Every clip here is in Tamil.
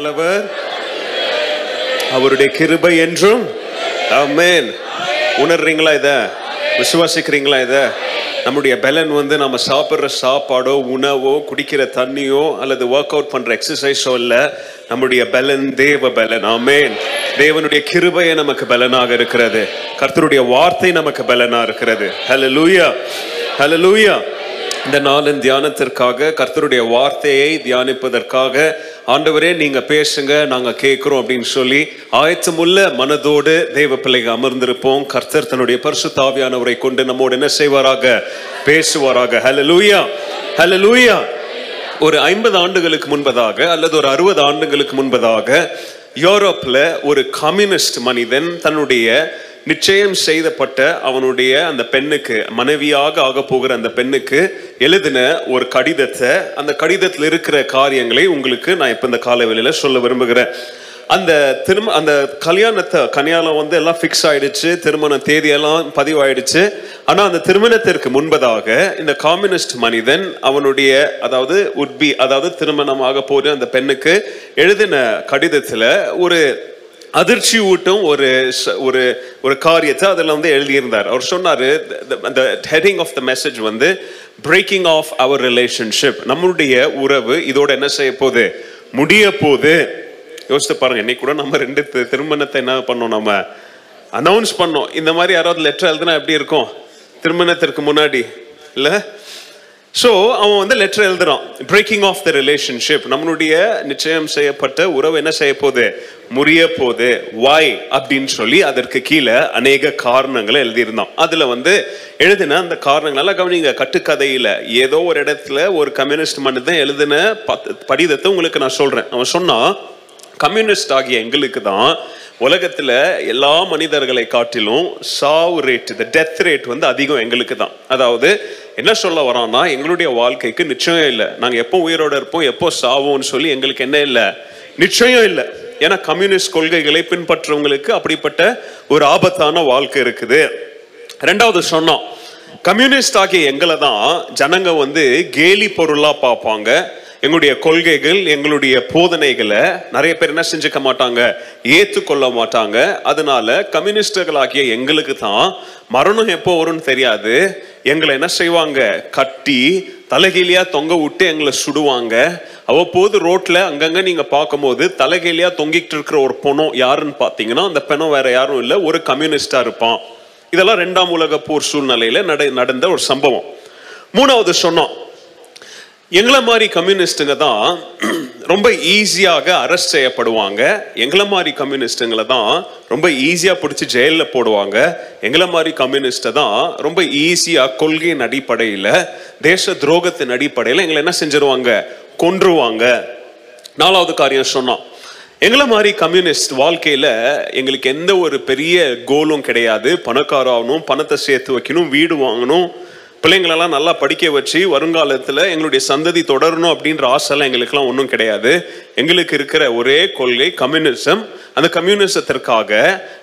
நல்லவர் அவருடைய கிருபை என்றும். அமேன் உணர்றீங்களா இத? விசுவாசிக்கிறீங்களா இத? நம்முடைய பலன் வந்து நம்ம சாப்பிட்ற சாப்பாடோ உணவோ குடிக்கிற தண்ணியோ அல்லது ஒர்க் அவுட் பண்ற எக்ஸசைஸோ இல்ல நம்முடைய பலன் தேவ பலன். ஆமேன். தேவனுடைய கிருபையே நமக்கு பலனாக இருக்கிறது. கர்த்தருடைய வார்த்தை நமக்கு பலனா இருக்கிறது. ஹalleluya ஹalleluya இந்த நாளின் தியானத்திற்காக கர்த்தருடைய வார்த்தையை தியானிப்பதற்காக ஆண்டவரே நீங்க பேசுங்க நாங்க கேட்குறோம் அப்படின்னு சொல்லி ஆயத்தமுள்ள மனதோடு தெய்வ பிள்ளைகள் அமர்ந்திருப்போம். கர்த்தர் தன்னுடைய பரிசுத்தாவியானவரை கொண்டு நம்மோடு என்ன செய்வாராக? பேசுவாராக. ஹலோ லூயா ஹலோ லூயா ஒரு ஐம்பது ஆண்டுகளுக்கு முன்பதாக அல்லது ஒரு அறுபது ஆண்டுகளுக்கு முன்பதாக யூரோப்ல ஒரு கம்யூனிஸ்ட் மனிதன் தன்னுடைய நிச்சயம் செய்தப்பட்ட அவனுடைய அந்த பெண்ணுக்கு மனைவியாக ஆக போகிற அந்த பெண்ணுக்கு எழுதின ஒரு கடிதத்தை அந்த கடிதத்தில் இருக்கிற காரியங்களை உங்களுக்கு நான் இப்போ இந்த காலவெளியில சொல்ல விரும்புகிறேன். அந்த திரும அந்த கல்யாணத்தை கல்யாணம் வந்து எல்லாம் ஃபிக்ஸ் ஆயிடுச்சு திருமண தேதியெல்லாம் பதிவாயிடுச்சு. ஆனால் அந்த திருமணத்திற்கு முன்பதாக இந்த கம்யூனிஸ்ட் மனிதன் அவனுடைய அதாவது உட்பி அதாவது திருமணமாக போற அந்த பெண்ணுக்கு எழுதின கடிதத்தில் ஒரு அதிர்ச்சி ஊட்டும் ஒரு ச- ஒரு ஒரு காரியத்தை அதில் வந்து எழுதியிருந்தார். அவர் சொன்னார் அந்த ஹெட்டிங் ஆஃப் த மெசேஜ் வந்து பிரேக்கிங் ஆஃப் அவர் ரிலேஷன்ஷிப் நம்மளுடைய உறவு இதோட என்ன செய்ய போகுது? முடிய போகுது. யோசித்து பாருங்க இன்னைக்கு கூட நம்ம ரெண்டு திருமணத்தை என்ன பண்ணோம் நம்ம? அனௌன்ஸ் பண்ணோம். இந்த மாதிரி யாராவது லெட்டர் எழுதுனா எப்படி இருக்கும்? திருமணத்திற்கு முன்னாடி. இல்லை? ஸோ அவன் வந்து லெட்டர் எழுதுறான். பிரேக்கிங் ஆஃப் த ரிலேஷன்ஷிப் நம்மளுடைய நிச்சயம் செய்யப்பட்ட உறவு என்ன செய்ய போகுது? முறிய போகுது. வாய் அப்படின்னு சொல்லி அதற்கு கீழே அநேக காரணங்களை எழுதியிருந்தான். அதில் வந்து எழுதின அந்த காரணங்கள் கவனிங்க. கட்டுக்கதையில் ஏதோ ஒரு இடத்துல ஒரு கம்யூனிஸ்ட் மனிதன் எழுதின படிதத்தை உங்களுக்கு நான் சொல்கிறேன் அவன் சொன்னான் கம்யூனிஸ்ட் ஆகிய எங்களுக்கு தான் உலகத்துல எல்லா மனிதர்களை காட்டிலும் சாவு ரேட் இந்த டெத் ரேட் வந்து அதிகம் எங்களுக்கு தான் அதாவது என்ன சொல்ல வரோம்னா எங்களுடைய வாழ்க்கைக்கு நிச்சயம் இல்லை. நாங்கள் எப்போ உயிரோட இருப்போம் எப்போ சாவோம்னு சொல்லி எங்களுக்கு என்ன இல்லை? நிச்சயம் இல்லை. ஏன்னா கம்யூனிஸ்ட் கொள்கைகளை பின்பற்றவங்களுக்கு அப்படிப்பட்ட ஒரு ஆபத்தான வாழ்க்கை இருக்குது. ரெண்டாவது சொன்னோம் கம்யூனிஸ்ட் ஆகிய எங்களை தான் ஜனங்க வந்து கேலி பொருளாக பார்ப்பாங்க. எங்களுடைய கொள்கைகள் எங்களுடைய போதனைகளை நிறைய பேர் என்ன செஞ்சுக்க மாட்டாங்க ஏற்றுக்கொள்ள மாட்டாங்க. அதனால கம்யூனிஸ்டர்களாகிய எங்களுக்கு தான் மரணம் எப்போ வரும்னு தெரியாது. எங்களை என்ன செய்வாங்க? கட்டி தலைகீழியா தொங்க விட்டு எங்களை சுடுவாங்க. அவ்வப்போது ரோட்ல அங்கங்க நீங்க பார்க்கும்போது தலைகீழியா தொங்கிட்டு இருக்கிற ஒரு பொணம் யாருன்னு பார்த்தீங்கன்னா அந்த பெணம் வேற யாரும் இல்லை ஒரு கம்யூனிஸ்டா இருப்பான். இதெல்லாம் ரெண்டாம் உலக போர் சூழ்நிலையில நட நடந்த ஒரு சம்பவம். மூணாவது சொன்னோம். எங்களை மாதிரி கம்யூனிஸ்டுங்க தான் ரொம்ப ஈஸியாக அரெஸ்ட் செய்யப்படுவாங்க. எங்களை மாதிரி கம்யூனிஸ்டுங்களை தான் ரொம்ப ஈஸியாக பிடிச்சி ஜெயிலில் போடுவாங்க. எங்களை மாதிரி கம்யூனிஸ்ட்டை தான் ரொம்ப ஈஸியாக கொள்கையின் அடிப்படையில் தேச துரோகத்தின் அடிப்படையில் எங்களை என்ன செஞ்சிருவாங்க? கொன்றுவாங்க. நாலாவது காரியம் சொன்னோம் எங்களை மாதிரி கம்யூனிஸ்ட் வாழ்க்கையில் எங்களுக்கு எந்த ஒரு பெரிய கோலும் கிடையாது. பணக்காராகணும் பணத்தை சேர்த்து வைக்கணும் வீடு வாங்கணும் பிள்ளைங்களெல்லாம் நல்லா படிக்க வச்சு வருங்காலத்தில் எங்களுடைய சந்ததி தொடரணும் அப்படின்ற ஆசைலாம் எங்களுக்கெல்லாம் ஒன்றும் கிடையாது. எங்களுக்கு இருக்கிற ஒரே கொள்கை கம்யூனிசம். அந்த கம்யூனிசத்திற்காக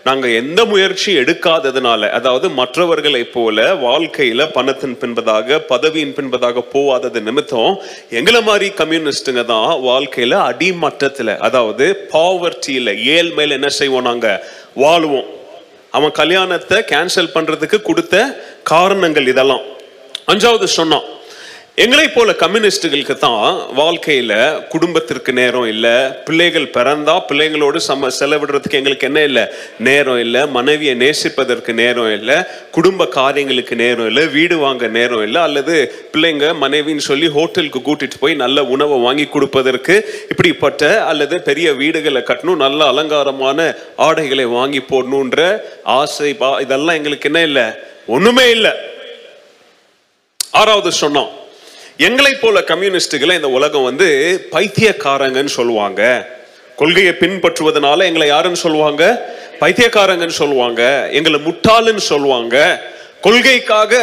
நாங்கள் எந்த முயற்சியும் எடுக்காததுனால அதாவது மற்றவர்களை போல வாழ்க்கையில் பணத்தின் பின்பதாக பதவியின் பின்பதாக போவாதது நிமித்தம் எங்களை மாதிரி கம்யூனிஸ்டுங்க தான் வாழ்க்கையில் அடிமட்டத்தில் அதாவது பாவர்ட்டியில் ஏழ்மையில் என்ன செய்வோம் நாங்கள் வாழுவோம். அவன் கல்யாணத்தை கேன்சல் பண்ணுறதுக்கு கொடுத்த காரணங்கள் இதெல்லாம். அஞ்சாவது சொன்னான் எங்களை போல கம்யூனிஸ்டுகளுக்கு தான் வாழ்க்கையில குடும்பத்திற்கு நேரம் இல்லை பிள்ளைகள் பிறந்தா பிள்ளைங்களோடு சம செலவிடுறதுக்கு எங்களுக்கு என்ன இல்லை? நேரம் இல்லை மனைவியை நேசிப்பதற்கு நேரம் இல்லை குடும்ப காரியங்களுக்கு நேரம் இல்லை வீடு வாங்க நேரம் இல்லை அல்லது பிள்ளைங்க மனைவின்னு சொல்லி ஹோட்டலுக்கு கூட்டிட்டு போய் நல்ல உணவை வாங்கி கொடுப்பதற்கு இப்படிப்பட்ட அல்லது பெரிய வீடுகளை கட்டணும் நல்ல அலங்காரமான ஆடைகளை வாங்கி போடணுன்ற ஆசை பா- இதெல்லாம் எங்களுக்கு என்ன இல்லை? ஒண்ணுமே இல்லை. ஆறாவது சொன்னோம் எங்களை போல கம்யூனிஸ்டுகளை இந்த உலகம் வந்து பைத்தியக்காரங்கன்னு சொல்லுவாங்க. கொள்கையை பின்பற்றுவதனால எங்களை யாருன்னு சொல்லுவாங்க? பைத்தியக்காரங்கன்னு சொல்லுவாங்க. எங்களை முட்டாளுன்னு சொல்லுவாங்க. கொள்கைக்காக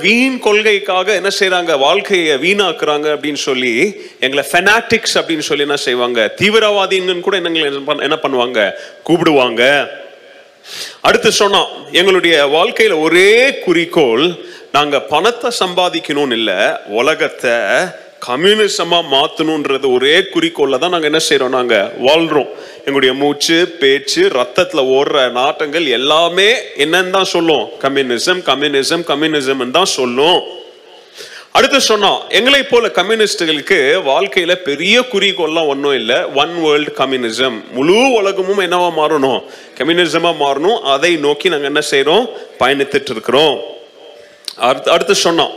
வீண் கொள்கைக்காக என்ன செய்யறாங்க வாழ்க்கையை வீணாக்குறாங்க அப்படின்னு சொல்லி எங்களை ஃபெனாட்டிக்ஸ் அப்படின்னு சொல்லி என்ன செய்வாங்க? தீவிரவாதின்னு கூட என்ன என்ன பண்ணுவாங்க? கூப்பிடுவாங்க. அடுத்து சொன்னோம் எங்களுடைய வாழ்க்கையில ஒரே குறிக்கோள் நாங்க பணத்தை சம்பாதிக்கணும்னு இல்ல உலகத்தை கம்யூனிசமா மாத்தணும்ன்றது ஒரே குறிக்கோள்ல தான் நாங்க என்ன செய்கிறோம் நாங்க வாழ்றோம். எங்களுடைய மூச்சு பேச்சு ரத்தத்துல ஓடுற நாட்டங்கள் எல்லாமே என்னன்னு தான் சொல்லும். கம்யூனிசம் கம்யூனிசம் கம்யூனிசம் தான் சொல்லும். அடுத்து சொன்னோம் எங்களை போல கம்யூனிஸ்டுகளுக்கு வாழ்க்கையில பெரிய குறிக்கோள்லாம் ஒன்றும் இல்லை. ஒன் வேர்ல்டு கம்யூனிசம் முழு உலகமும் என்னவா மாறணும்? கம்யூனிசமா மாறணும். அதை நோக்கி நாங்கள் என்ன செய்யறோம் பயணித்துட்டு இருக்கிறோம். அடுத்து அடுத்து சொன்னோம்.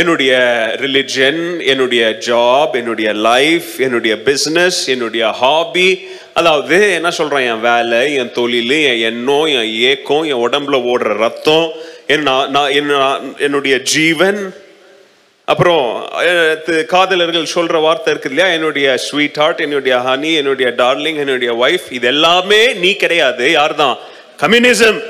என்னுடைய ரிலிஜன் என்னுடைய ஜாப் என்னுடைய லைஃப் என்னுடைய பிஸ்னஸ் என்னுடைய ஹாபி அதாவது என்ன சொல்கிறேன் என் வேலை என் தொழில் என் எண்ணம் என் ஏக்கம் என் உடம்புல ஓடுற ரத்தம் என் நான் நான் என்னுடைய ஜீவன். அப்புறம் காதலர்கள் சொல்ற வார்த்தை இருக்குது இல்லையா? என்னுடைய ஸ்வீட் ஹார்ட் என்னுடைய ஹனி என்னுடைய டார்லிங் என்னுடைய ஒய்ஃப் இது எல்லாமே நீ கிடையாது. யார்தான்? கம்யூனிசம்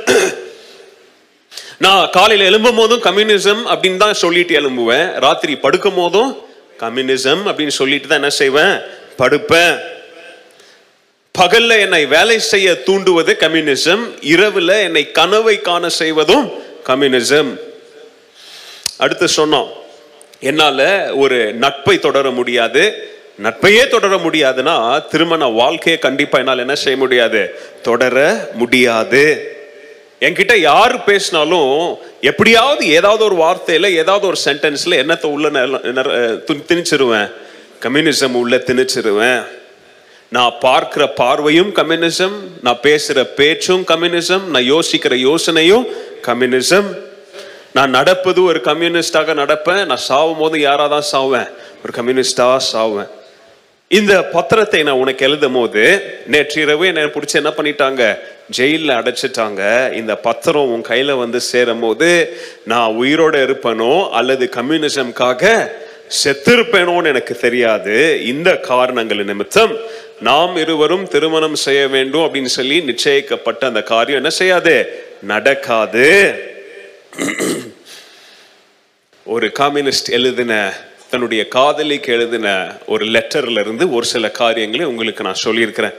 நான் காலையில் எழும்பும் போதும் கம்யூனிசம் அப்படின்னு தான் சொல்லிட்டு எழும்புவேன். ராத்திரி படுக்கும் போதும் கம்யூனிசம் அப்படின்னு சொல்லிட்டு தான் என்ன செய்வேன்? படுப்பேன். பகல்ல என்னை வேலை செய்ய தூண்டுவது கம்யூனிசம் இரவுல என்னை கனவை காண செய்வதும் கம்யூனிசம். அடுத்து சொன்னோம் என்னால ஒரு நட்பை தொடர முடியாது. நட்பையே தொடர முடியாதுன்னா திருமண வாழ்க்கையை கண்டிப்பா என்னால் என்ன செய்ய முடியாது? தொடர முடியாது. என்கிட்ட யார் பேசினாலும் எப்படியாவது ஏதாவது ஒரு வார்த்தையில ஏதாவது ஒரு சென்டென்ஸ்ல என்னத்தை உள்ள திணிச்சிருவேன். கம்யூனிசம் உள்ள திணிச்சிருவேன். நான் பார்க்கிற பார்வையும் கம்யூனிசம் நான் பேசுற பேச்சும் கம்யூனிசம் நான் யோசிக்கிற யோசனையும் கம்யூனிசம் நான் நடப்பது ஒரு கம்யூனிஸ்டாக நடப்பேன். நான் சாவும் போது யாரா தான் சாவேன் ஒரு கம்யூனிஸ்டாக சாவேன் இந்த பத்திரத்தை நான் உனக்கு எழுதும் போது நேற்று இரவு என்ன பிடிச்சி என்ன பண்ணிட்டாங்க? ஜெயிலில் அடைச்சிட்டாங்க. இந்த பத்திரம் உன் கையில் வந்து சேரும் போது நான் உயிரோடு இருப்பேனோ அல்லது கம்யூனிசம்காக செத்திருப்பேனோன்னு எனக்கு தெரியாது. இந்த காரணங்கள் நிமித்தம் நாம் இருவரும் திருமணம் செய்ய வேண்டும் அப்படின்னு சொல்லி நிச்சயிக்கப்பட்ட அந்த காரியம் என்ன செய்யாது? நடக்காது. ஒரு கம்யூனிஸ்ட் எழுதின தன்னுடைய காதலிக்கு எழுதின ஒரு லெட்டர்ல இருந்து ஒரு சில காரியங்களை உங்களுக்கு நான் சொல்லியிருக்கிறேன்.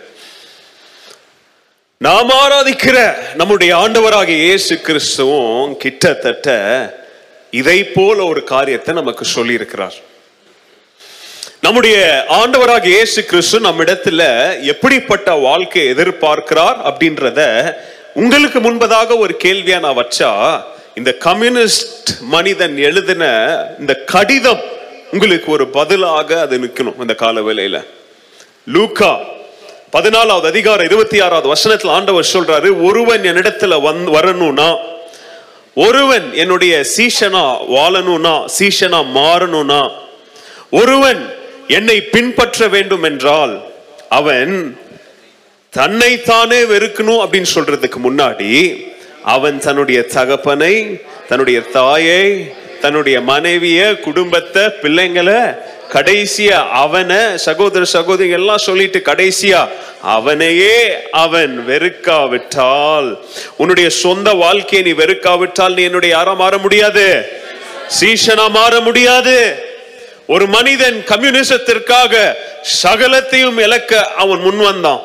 நாம் ஆராதிக்கிற நம்முடைய ஆண்டவராக இயேசு கிறிஸ்துவும் கிட்டத்தட்ட இதை போல ஒரு காரியத்தை நமக்கு சொல்லியிருக்கிறார். நம்முடைய ஆண்டவராக இயேசு கிறிஸ்து நம்மிடத்துல எப்படிப்பட்ட வாழ்க்கையை எதிர்பார்க்கிறார் அப்படின்றத உங்களுக்கு முன்பதாக ஒரு கேள்வியா நான் வச்சா இந்த கம்யூனிஸ்ட் மனிதன் எழுதின இந்த கடிதம் உங்களுக்கு ஒரு பதிலாக அது நிற்கணும் இந்த கால வேலையில லூக்கா பதினாலாவது அதிகாரம் இருபத்தி ஆறாவது வசனத்துல ஆண்டவர் சொல்றாரு ஒருவன் என்னிடத்துல வந் வரணும்னா ஒருவன் என்னுடைய சீஷனா வாழணும்னா சீஷனா மாறணும்னா ஒருவன் என்னை பின்பற்ற வேண்டும் என்றால் அவன் தன்னைத்தானே வெறுக்கணும் அப்படின்னு சொல்றதுக்கு முன்னாடி அவன் தன்னுடைய தகப்பனை தன்னுடைய தாயை தன்னுடைய மனைவிய குடும்பத்தை பிள்ளைங்களை கடைசியா அவனை சகோதர சகோதரி எல்லாம் சொல்லிட்டு கடைசியா அவனையே அவன் வெறுக்காவிட்டால். உன்னுடைய சொந்த வாழ்க்கையை நீ வெறுக்காவிட்டால் நீ என்னுடைய யாரா மாற முடியாது. சீஷனா மாற முடியாது. ஒரு மனிதன் கம்யூனிசத்திற்காக சகலத்தையும் இழக்க அவன் முன் வந்தான்.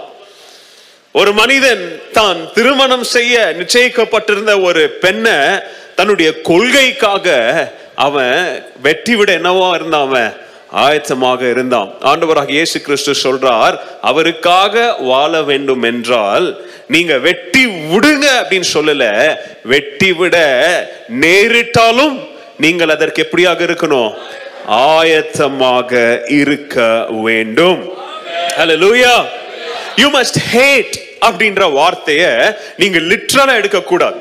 ஒரு மனிதன் தான் திருமணம் செய்ய நிச்சயிக்கப்பட்டிருந்த ஒரு பெண்ணை தன்னுடைய கொள்கைக்காக அவன் வெட்டி விட என்னவோ இருந்தான் அவன்? ஆயத்தமாக இருந்தான். ஆண்டவராக இயேசு கிறிஸ்து சொல்றார் அவருக்காக வாழ வேண்டும் என்றால் நீங்க வெட்டி விடுங்க அப்படின்னு சொல்லல. வெட்டி விட நேரிட்டாலும் நீங்கள் அதற்கு எப்படியாக இருக்கணும்? ஆயத்தமாக இருக்க வேண்டும். ஹalleluya யூ மஸ்ட் ஹேட் அப்படின்ற வார்த்தையை நீங்க லிட்ரலா எடுக்க கூடாது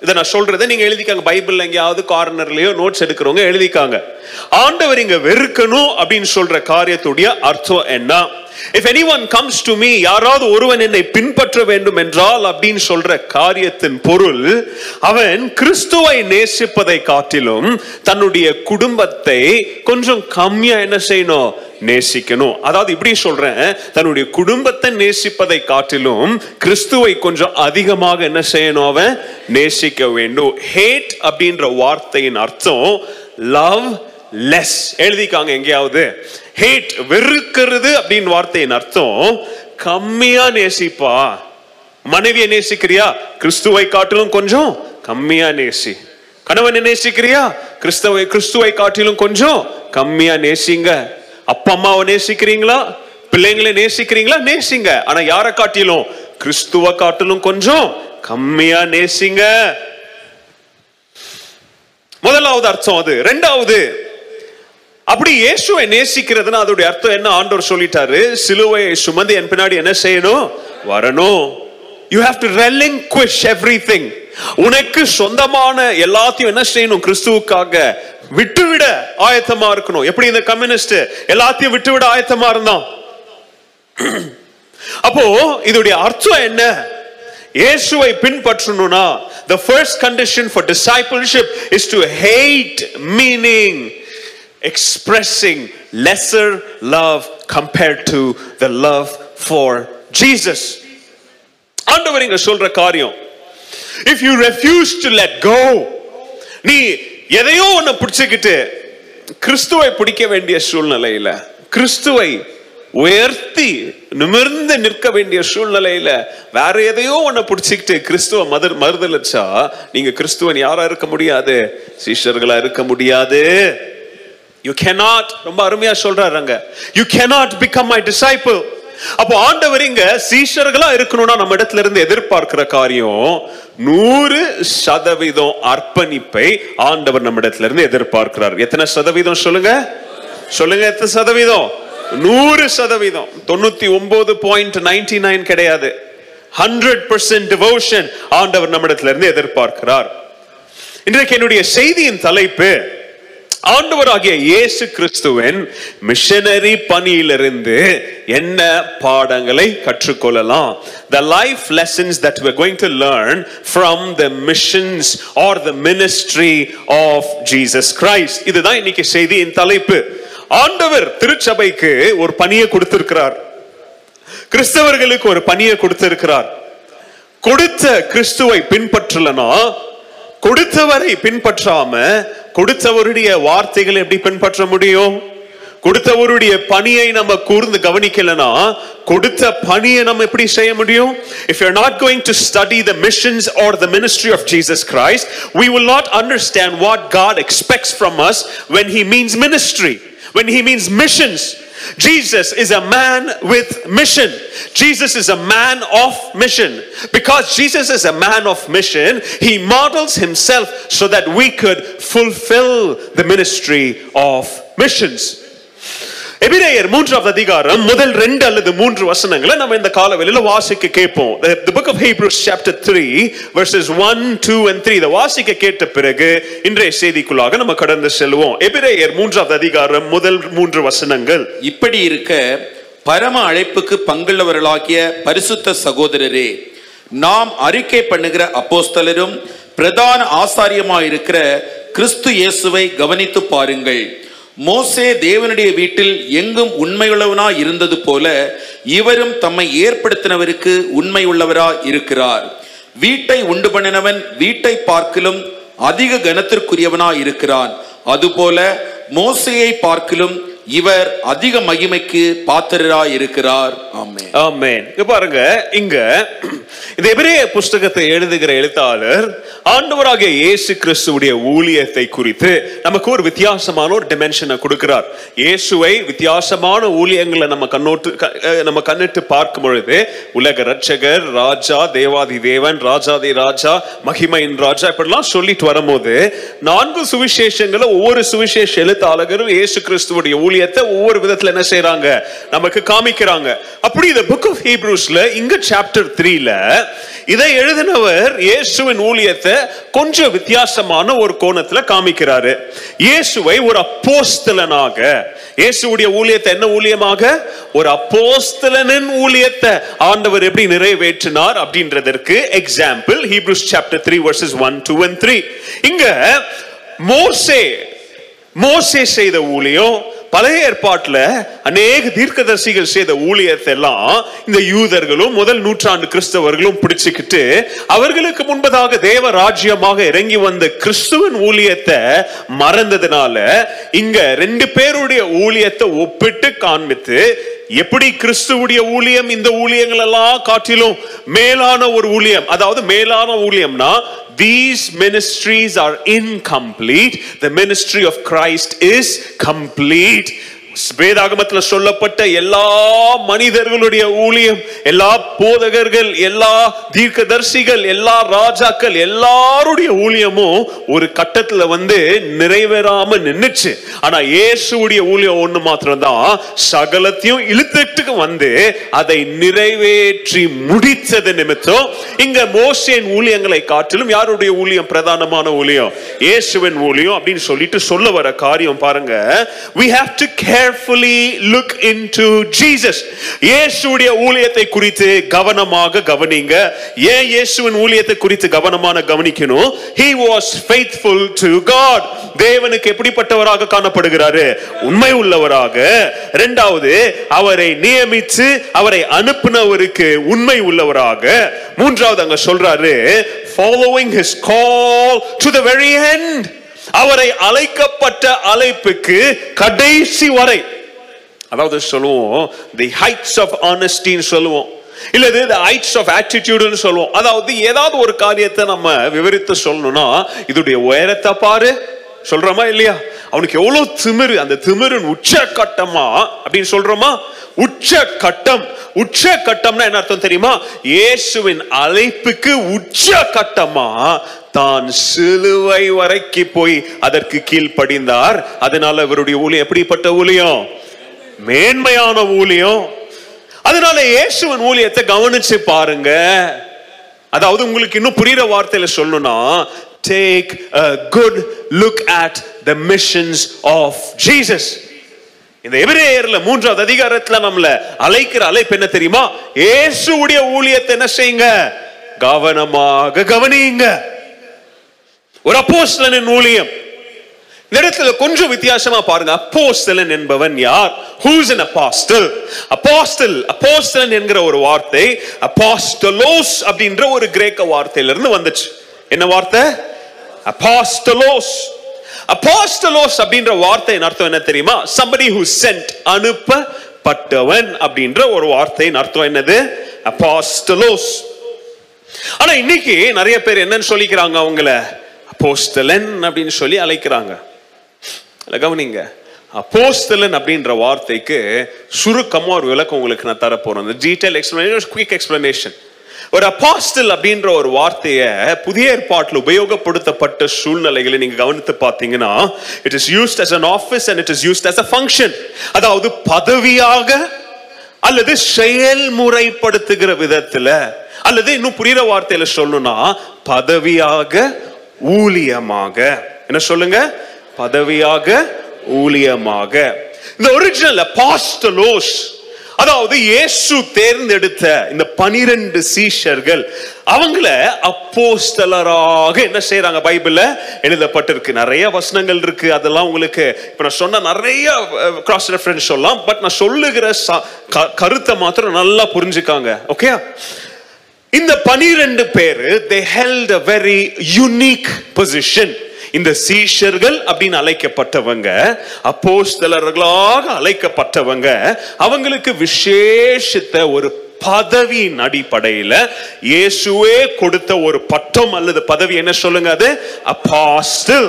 இதை நான் சொல்றதை நீங்க எழுதிக்காங்க. பைபிள்ல எங்கேயாவது கார்னர்லயோ நோட்ஸ் எடுக்கிறவங்க எழுதிக்காங்க. ஆண்டவர் இங்க வெறுக்கணும் அப்படின்னு சொல்ற காரியத்துடைய அர்த்தம் என்ன? If anyone comes to me யாராவது ஒருவன் என்னை பின்பற்ற வேண்டும் என்றால் அப்படின்னு சொல்ற காரியத்தின் பொருள் அவன் கிறிஸ்துவை நேசிப்பதை காட்டிலும் தன்னுடைய குடும்பத்தை கொஞ்சம் கம்மியா என்ன செய்யணும்? நேசிக்கணும். அதாவது இப்படி சொல்றேன் தன்னுடைய குடும்பத்தை நேசிப்பதை காட்டிலும் கிறிஸ்துவை கொஞ்சம் அதிகமாக என்ன செய்யணும் அவன்? நேசிக்க வேண்டும். ஹேட் அப்படின்ற வார்த்தையின் அர்த்தம் லவ் லெஸ் எழுதிக்காங்க எங்கேயாவது? ஹேட் வெறுக்கிறது அப்படின்னு வார்த்தையின் அர்த்தம் கம்மியா நேசிப்பா. மனைவியை நேசிக்கிறியா? கிறிஸ்துவை காட்டிலும் கொஞ்சம் கம்மியா நேசி. கணவனை நேசிக்கிறியா? கிறிஸ்தவை கிறிஸ்துவை காட்டிலும் கொஞ்சம் கம்மியா நேசிங்க. அப்பா அம்மாவை நேசிக்கிறீங்களா? பிள்ளைங்களை நேசிக்கிறீங்களா? நேசிங்க. ஆனா யாரை காட்டிலும்? கிறிஸ்துவ காட்டிலும் கொஞ்சம் கம்மியா நேசிங்க. முதலாவது அர்த்தம் அது. ரெண்டாவது அப்படி இயேசுவை நேசிக்கிறதுனா அதோடைய அர்த்தம் என்ன? ஆண்டவர் சொல்லிட்டாரு சிலுவையை சுமந்து என் பின்னாடி என்ன செய்யணும்? வரணும். You have to relinquish everything உனக்கு சொந்தமான எல்லாத்தையும் என்ன செய்யணும்? கிறிஸ்துவுக்காக விட்டுவிட ஆயத்தமா இருக்கணும். எப்படி இந்த கம்யூனிஸ்ட் எல்லாத்தையும் விட்டுவிட ஆயத்தமா இருந்தான்? அப்போ இதோடைய அர்த்தம் என்ன? இயேசுவை பின்பற்றணும்னா the first condition for discipleship is to hate meaning. Expressing lesser love compared to the love for Jesus. ஆண்டவர் இங்க சொல்ற காரியம் if you refuse to let go நீ எதையோ ஒன்று பிடிச்சிக்கிட்டு கிறிஸ்துவை பிடிக்க வேண்டிய சூழ்நிலையில கிறிஸ்துவை உயர்த்தி நிமிர்ந்து நிற்க வேண்டிய சூழ்நிலையில வேற எதையோ ஒண்ணு பிடிச்சிக்கிட்டு கிறிஸ்துவ மதர் மறுதலிச்சா நீங்க கிறிஸ்துவன் யாரா இருக்க முடியாது? சீஷர்களா இருக்க முடியாது. யூ cannot ரொம்ப அருமையா சொல்றாருங்க. You cannot become my disciple அப்போ ஆண்டவர் இங்க சீஷர்களா இருக்கணும்னா நம்ம இடத்துல இருந்து எதிர்பார்க்கிற காரியம் நூறு சதவீதம் அர்ப்பணிப்பை ஆண்டவர் நம்ம இடத்துல இருந்து எதிர்பார்க்கிறார். எத்தனை சதவீதம் சொல்லுங்க? சொல்லுங்க எத்தனை சதவீதம்? நூறு சதவீதம். தொண்ணூத்தி ஒன்பது பாயிண்ட் நைன்டி நைன் கிடையாது. ஹண்ட்ரட் பர்சன்ட் டிவோஷன் ஆண்டவர் நம்மிடத்துல இருந்து எதிர்பார்க்கிறார். இன்றைக்கு என்னுடைய செய்தியின் தலைப்பு ஆண்டவராகிய இயேசு கிறிஸ்துவின் மிஷனரி பணியிலிருந்து என்ன பாடங்களை கற்றுக்கொள்ளலாம்? The life lessons that we going to learn from the missions or the ministry of Jesus Christ இதுதான் இன்னைக்கு செய்தியின் தலைப்பு. ஆண்டவர் திருச்சபைக்கு ஒரு பணியை கொடுத்திருக்கிறார். கிறிஸ்தவர்களுக்கு ஒரு பணியை கொடுத்திருக்கிறார். கொடுத்த கிறிஸ்துவை பின்பற்றலனா? கொடுத்தவரை பின்பற்றாம கொடுத்தவருடைய வார்த்தைகளை எப்படி பின்பற்ற முடியும் கொடுத்தவருடைய பணியை நம்ம கூர்ந்து கவனிக்கலனா கொடுத்த பணியை நம்ம எப்படி செய்ய முடியும் if you're not going to study the missions or the ministry of Jesus Christ we will not understand what God expects from us when he means ministry when he means missions Jesus is a man with mission. Jesus is a man of mission. Because Jesus is a man of mission, he models himself so that we could fulfill the ministry of missions. எபிரேயர் மூன்றாவது அதிகாரம் முதல் ரெண்டு அல்லது மூன்று வசனங்களை நம்ம இந்த காலவெளியில வாசிக்க கேட்போம். The, book of Hebrews chapter 3 verses 1 2 and 3 இதை வாசிக்க கேட்ட பிறகு இன்றைய செய்திக்குள்ளாக நம்ம கடந்து செல்வோம். எபிரேயர் மூன்றாவது அதிகாரம் முதல் மூன்று வசனங்கள். இப்படி இருக்க பரம அழைப்புக்கு பங்குள்ளவர்களாகிய பரிசுத்த சகோதரரே நாம் அறிக்கை பண்ணுகிற அப்போஸ்தலரும் பிரதான ஆசாரியமாயிருக்கிற கிறிஸ்து இயேசுவை கவனித்து பாருங்கள். மோசே தேவனுடைய வீட்டில் எங்கும் உண்மையுள்ளவனா இருந்தது போல இவரும் தம்மை ஏற்படுத்தினவருக்கு உண்மையுள்ளவராய் இருக்கிறார். வீட்டை உண்டு பண்ணினவன் வீட்டை பார்க்கிலும் அதிக கனத்திற்குரியவனா இருக்கிறான். அதுபோல மோசையை பார்க்கிலும் இவர் அதிக மகிமைக்கு பாத்திரராய் இருக்கிறார் ஆமென். ஆமென் பாருங்க இங்க இந்த எபிரேய புஸ்தகத்தை எழுதுகிற எழுத்தாளர் ஆண்டவராகிய இயேசு கிறிஸ்துவுடைய ஊழியத்தை குறித்து நமக்கு ஒரு வித்தியாசமான ஒரு டிமென்ஷனை கொடுக்கிறார். இயேசுவை வித்தியாசமான ஊழியங்களை நம்ம கண்ணோட்டு நம்ம கண்ணிட்டு பார்க்கும் பொழுது உலக ரட்சகர் ராஜா தேவாதி தேவன் ராஜாதி ராஜா மகிமையின் ராஜா இப்படிலாம் சொல்லிட்டு வரும்போது நான்கு சுவிசேஷங்களை ஒவ்வொரு சுவிசேஷ எழுத்தாளர்களும் இயேசு கிறிஸ்துவுடைய ஊழியத்தை ஒவ்வொரு விதத்துல என்ன செய்யறாங்க நமக்கு காமிக்கிறாங்க. அப்படி இந்த புக் ஆஃப் ஹீப்ரூஸ்ல இங்க சாப்டர் த்ரீல இதை எழுதினவர் இயேசுவின் ஊழியத்தை கொஞ்சம் வித்தியாசமான ஒரு கோணத்துல காமிக்கிறாரு. இயேசுவை ஒரு அப்போஸ்தலனாக இயேசுடைய ஊழியத்தை என்ன ஊழியமாக? ஒரு அப்போஸ்தலனின் ஊழியத்தை. ஆண்டவர் எப்படி நிறைவேற்றினார் அப்படின்றதற்கு example Hebrews chapter three verses one two and three இங்க மோசே மோசே செய்த ஊழியம் பழைய ஏற்பாட்டுல அநேக தீர்க்கதரிசிகள் செய்த ஊழியத்தை எல்லாம் இந்த யூதர்களும் முதல் நூற்றாண்டு கிறிஸ்தவர்களும் பிடிச்சுக்கிட்டு அவர்களுக்கு முன்பதாக தேவ ராஜ்யமாக இறங்கி வந்த கிறிஸ்துவன் ஊழியத்தை மறந்ததுனால இங்க ரெண்டு பேருடைய ஊழியத்தை ஒப்பிட்டு காண்பித்து எப்படி கிறிஸ்துவுடைய ஊழியம் இந்த ஊழியங்கள் எல்லாம் காட்டிலும் மேலான ஒரு ஊழியம் அதாவது மேலான ஊழியம்னா these ministries are incomplete the ministry of christ is complete வேதாகமத்துல சொல்லப்பட்ட எல்லா மனிதர்களுடைய ஊழியம் எல்லா போதகர்கள் எல்லா தீர்க்கதர்சிகள் எல்லா ராஜாக்கள் எல்லாருடைய ஊழியமும் ஒரு கட்டத்துல வந்து நிறைவேறாம நின்னுச்சு. ஆனா இயேசுடைய ஊழியம் ஒண்ணு மாத்திரம்தான் சகலத்தையும் இழுத்துட்டுக்கு வந்து அதை நிறைவேற்றி முடித்தது நிமித்தம் இங்க மோசேன் ஊழியங்களை காட்டிலும் யாருடைய ஊழியம் பிரதானமான ஊழியம்? இயேசுவின் ஊழியம் அப்படின்னு சொல்லிட்டு சொல்ல வர காரியம் பாருங்க. We have to carefully look into Jesus இயேசுடைய ஊழியத்தை குறித்து கவனமாக கவனிங்க. ஏன் இயேசுவின் ஊழியத்தை குறித்து கவனமான கவனிக்கணும்? He was faithful to God தேவனுக்கு எப்படிப்பட்டவராக காணப்படுகிறாரு? உண்மை உள்ளவராக. இரண்டாவது அவரை நியமித்து அவரை அனுப்பினவருக்கு உண்மை உள்ளவராக. மூன்றாவது அங்க சொல்றாரு following his call to the very end அவரை அழைக்கப்பட்ட அழைப்புக்கு கடைசி வரை அதாவது சொல்லுவோம் தி ஹைட்ஸ் ஆஃப் ஆனஸ்டின்னு சொல்லுவோம். இல்லது தி ஹைட்ஸ் ஆஃப் ஆட்டிடியூடுன்னு சொல்லுவோம். அதாவது ஏதாவது ஒரு காரியத்தை நம்ம விவரித்து சொல்லணும்னா இதோடைய உயரத்தை பாரு. சொல்றோமா இல்லையா? அவனுக்கு எவ்வளவு திமிரு அந்த திமிரின் உச்ச கட்டமா அப்படின்னு சொல்றோமா? உச்ச கட்டம் உச்ச கட்டம்னா என்ன அர்த்தம் தெரியுமா? இயேசுவின் அழைப்புக்கு உச்ச கட்டமா தான் சிலுவை வரைக்கு போய் அதற்கு கீழ்ப்படிந்தார் அதனால இவருடைய ஊழியம் எப்படிப்பட்ட ஊழியம்? மேன்மையான ஊழியம். அதனால இயேசுவின் ஊழியத்தை கவனிச்சு பாருங்க. அதாவது உங்களுக்கு இன்னும் புரியுற வார்த்தையில சொல்லணும்னா take a good look at the missions of Jesus இந்த எபிரேயர்ல மூன்றாவது அதிகாரத்துல நம்மள அழைக்கிற அழைப்பு என்ன தெரியுமா? இயேசுடைய ஊழியத்தை என்ன செய்யுங்க? கவனமாக கவனியுங்க. ஒரு அப்போஸ்தலனின் ஊழியம். இந்த இடத்துல கொஞ்சம் வித்தியாசமா பாருங்க. அப்போஸ்தலன் என்பவன் யார்? ஹூஸ் இன் அப்பாஸ்டல் அப்போஸ்டல் அப்போஸ்தலன் என்கிற ஒரு வார்த்தை அப்பாஸ்டலோஸ் அப்படின்ற ஒரு கிரேக்க வார்த்தையிலிருந்து வந்துச்சு. என்ன வார்த்தை? அப்பாஸ்டலோஸ் அப்பாஸ்டலோஸ் அப்படின்ற வார்த்தையின் அர்த்தம் என்ன தெரியுமா? சம்படி ஹூ சென்ட் அனுப்பப்பட்டவன் அப்படின்ற ஒரு வார்த்தையின் அர்த்தம் என்னது? அப்பாஸ்டலோஸ் ஆனா இன்னைக்கு நிறைய பேர் என்னன்னு சொல்லிக்கிறாங்க அவங்களை. அப்போஸ்தலன் அப்படின்னு சொல்லி அழைக்கிறாங்க. இல்லை கவனிங்க. அப்போஸ்தலன் அப்படின்ற வார்த்தைக்கு சுருக்கமாக ஒரு விளக்கம் உங்களுக்கு நான் தரப்போறேன். அந்த டீட்டெயில் எக்ஸ்பிளனேஷன் குயிக் எக்ஸ்பிளனேஷன் ஒரு அப்பாஸ்டல் அப்படின்ற ஒரு வார்த்தையை புதிய ஏற்பாட்டில் உபயோகப்படுத்தப்பட்ட சூழ்நிலைகளை நீங்க கவனித்து பார்த்தீங்கன்னா it is used as an office and it is used as a function அதாவது பதவியாக அல்லது செயல்முறைப்படுத்துகிற விதத்துல அல்லது இன்னும் புரியுற வார்த்தையில சொல்லணும்னா பதவியாக ஊழியமாக. என்ன சொல்லுங்க? பதவியாக ஊழியமாக. இந்த ஒரிஜினல் பாஸ்டலோஸ் அதாவது இயேசு தேர்ந்தெடுத்த இந்த பனிரெண்டு சீஷர்கள் அவங்கள அப்போஸ்தலராக என்ன செய்யறாங்க பைபிள்ல? எழுதப்பட்டிருக்கு. நிறைய வசனங்கள் இருக்கு. அதெல்லாம் உங்களுக்கு இப்ப நான் சொன்ன நிறைய கிராஸ் ரெஃபரன்ஸ் சொல்லலாம். பட் நான் சொல்லுகிற க- கருத்தை மாத்திரம் நல்லா புரிஞ்சுக்காங்க. ஓகே இந்த பனிரெண்டு பேரு they held a very unique position இந்த சீஷர்கள் அப்படின்னு அழைக்கப்பட்டவங்க அப்போஸ்தலர்களாக அழைக்கப்பட்டவங்க அவங்களுக்கு விசேஷித்த ஒரு பதவியின் அடிப்படையில இயேசுவே கொடுத்த ஒரு பட்டம் அல்லது பதவி என்ன சொல்லுங்க அது? அப்பாஸ்டல்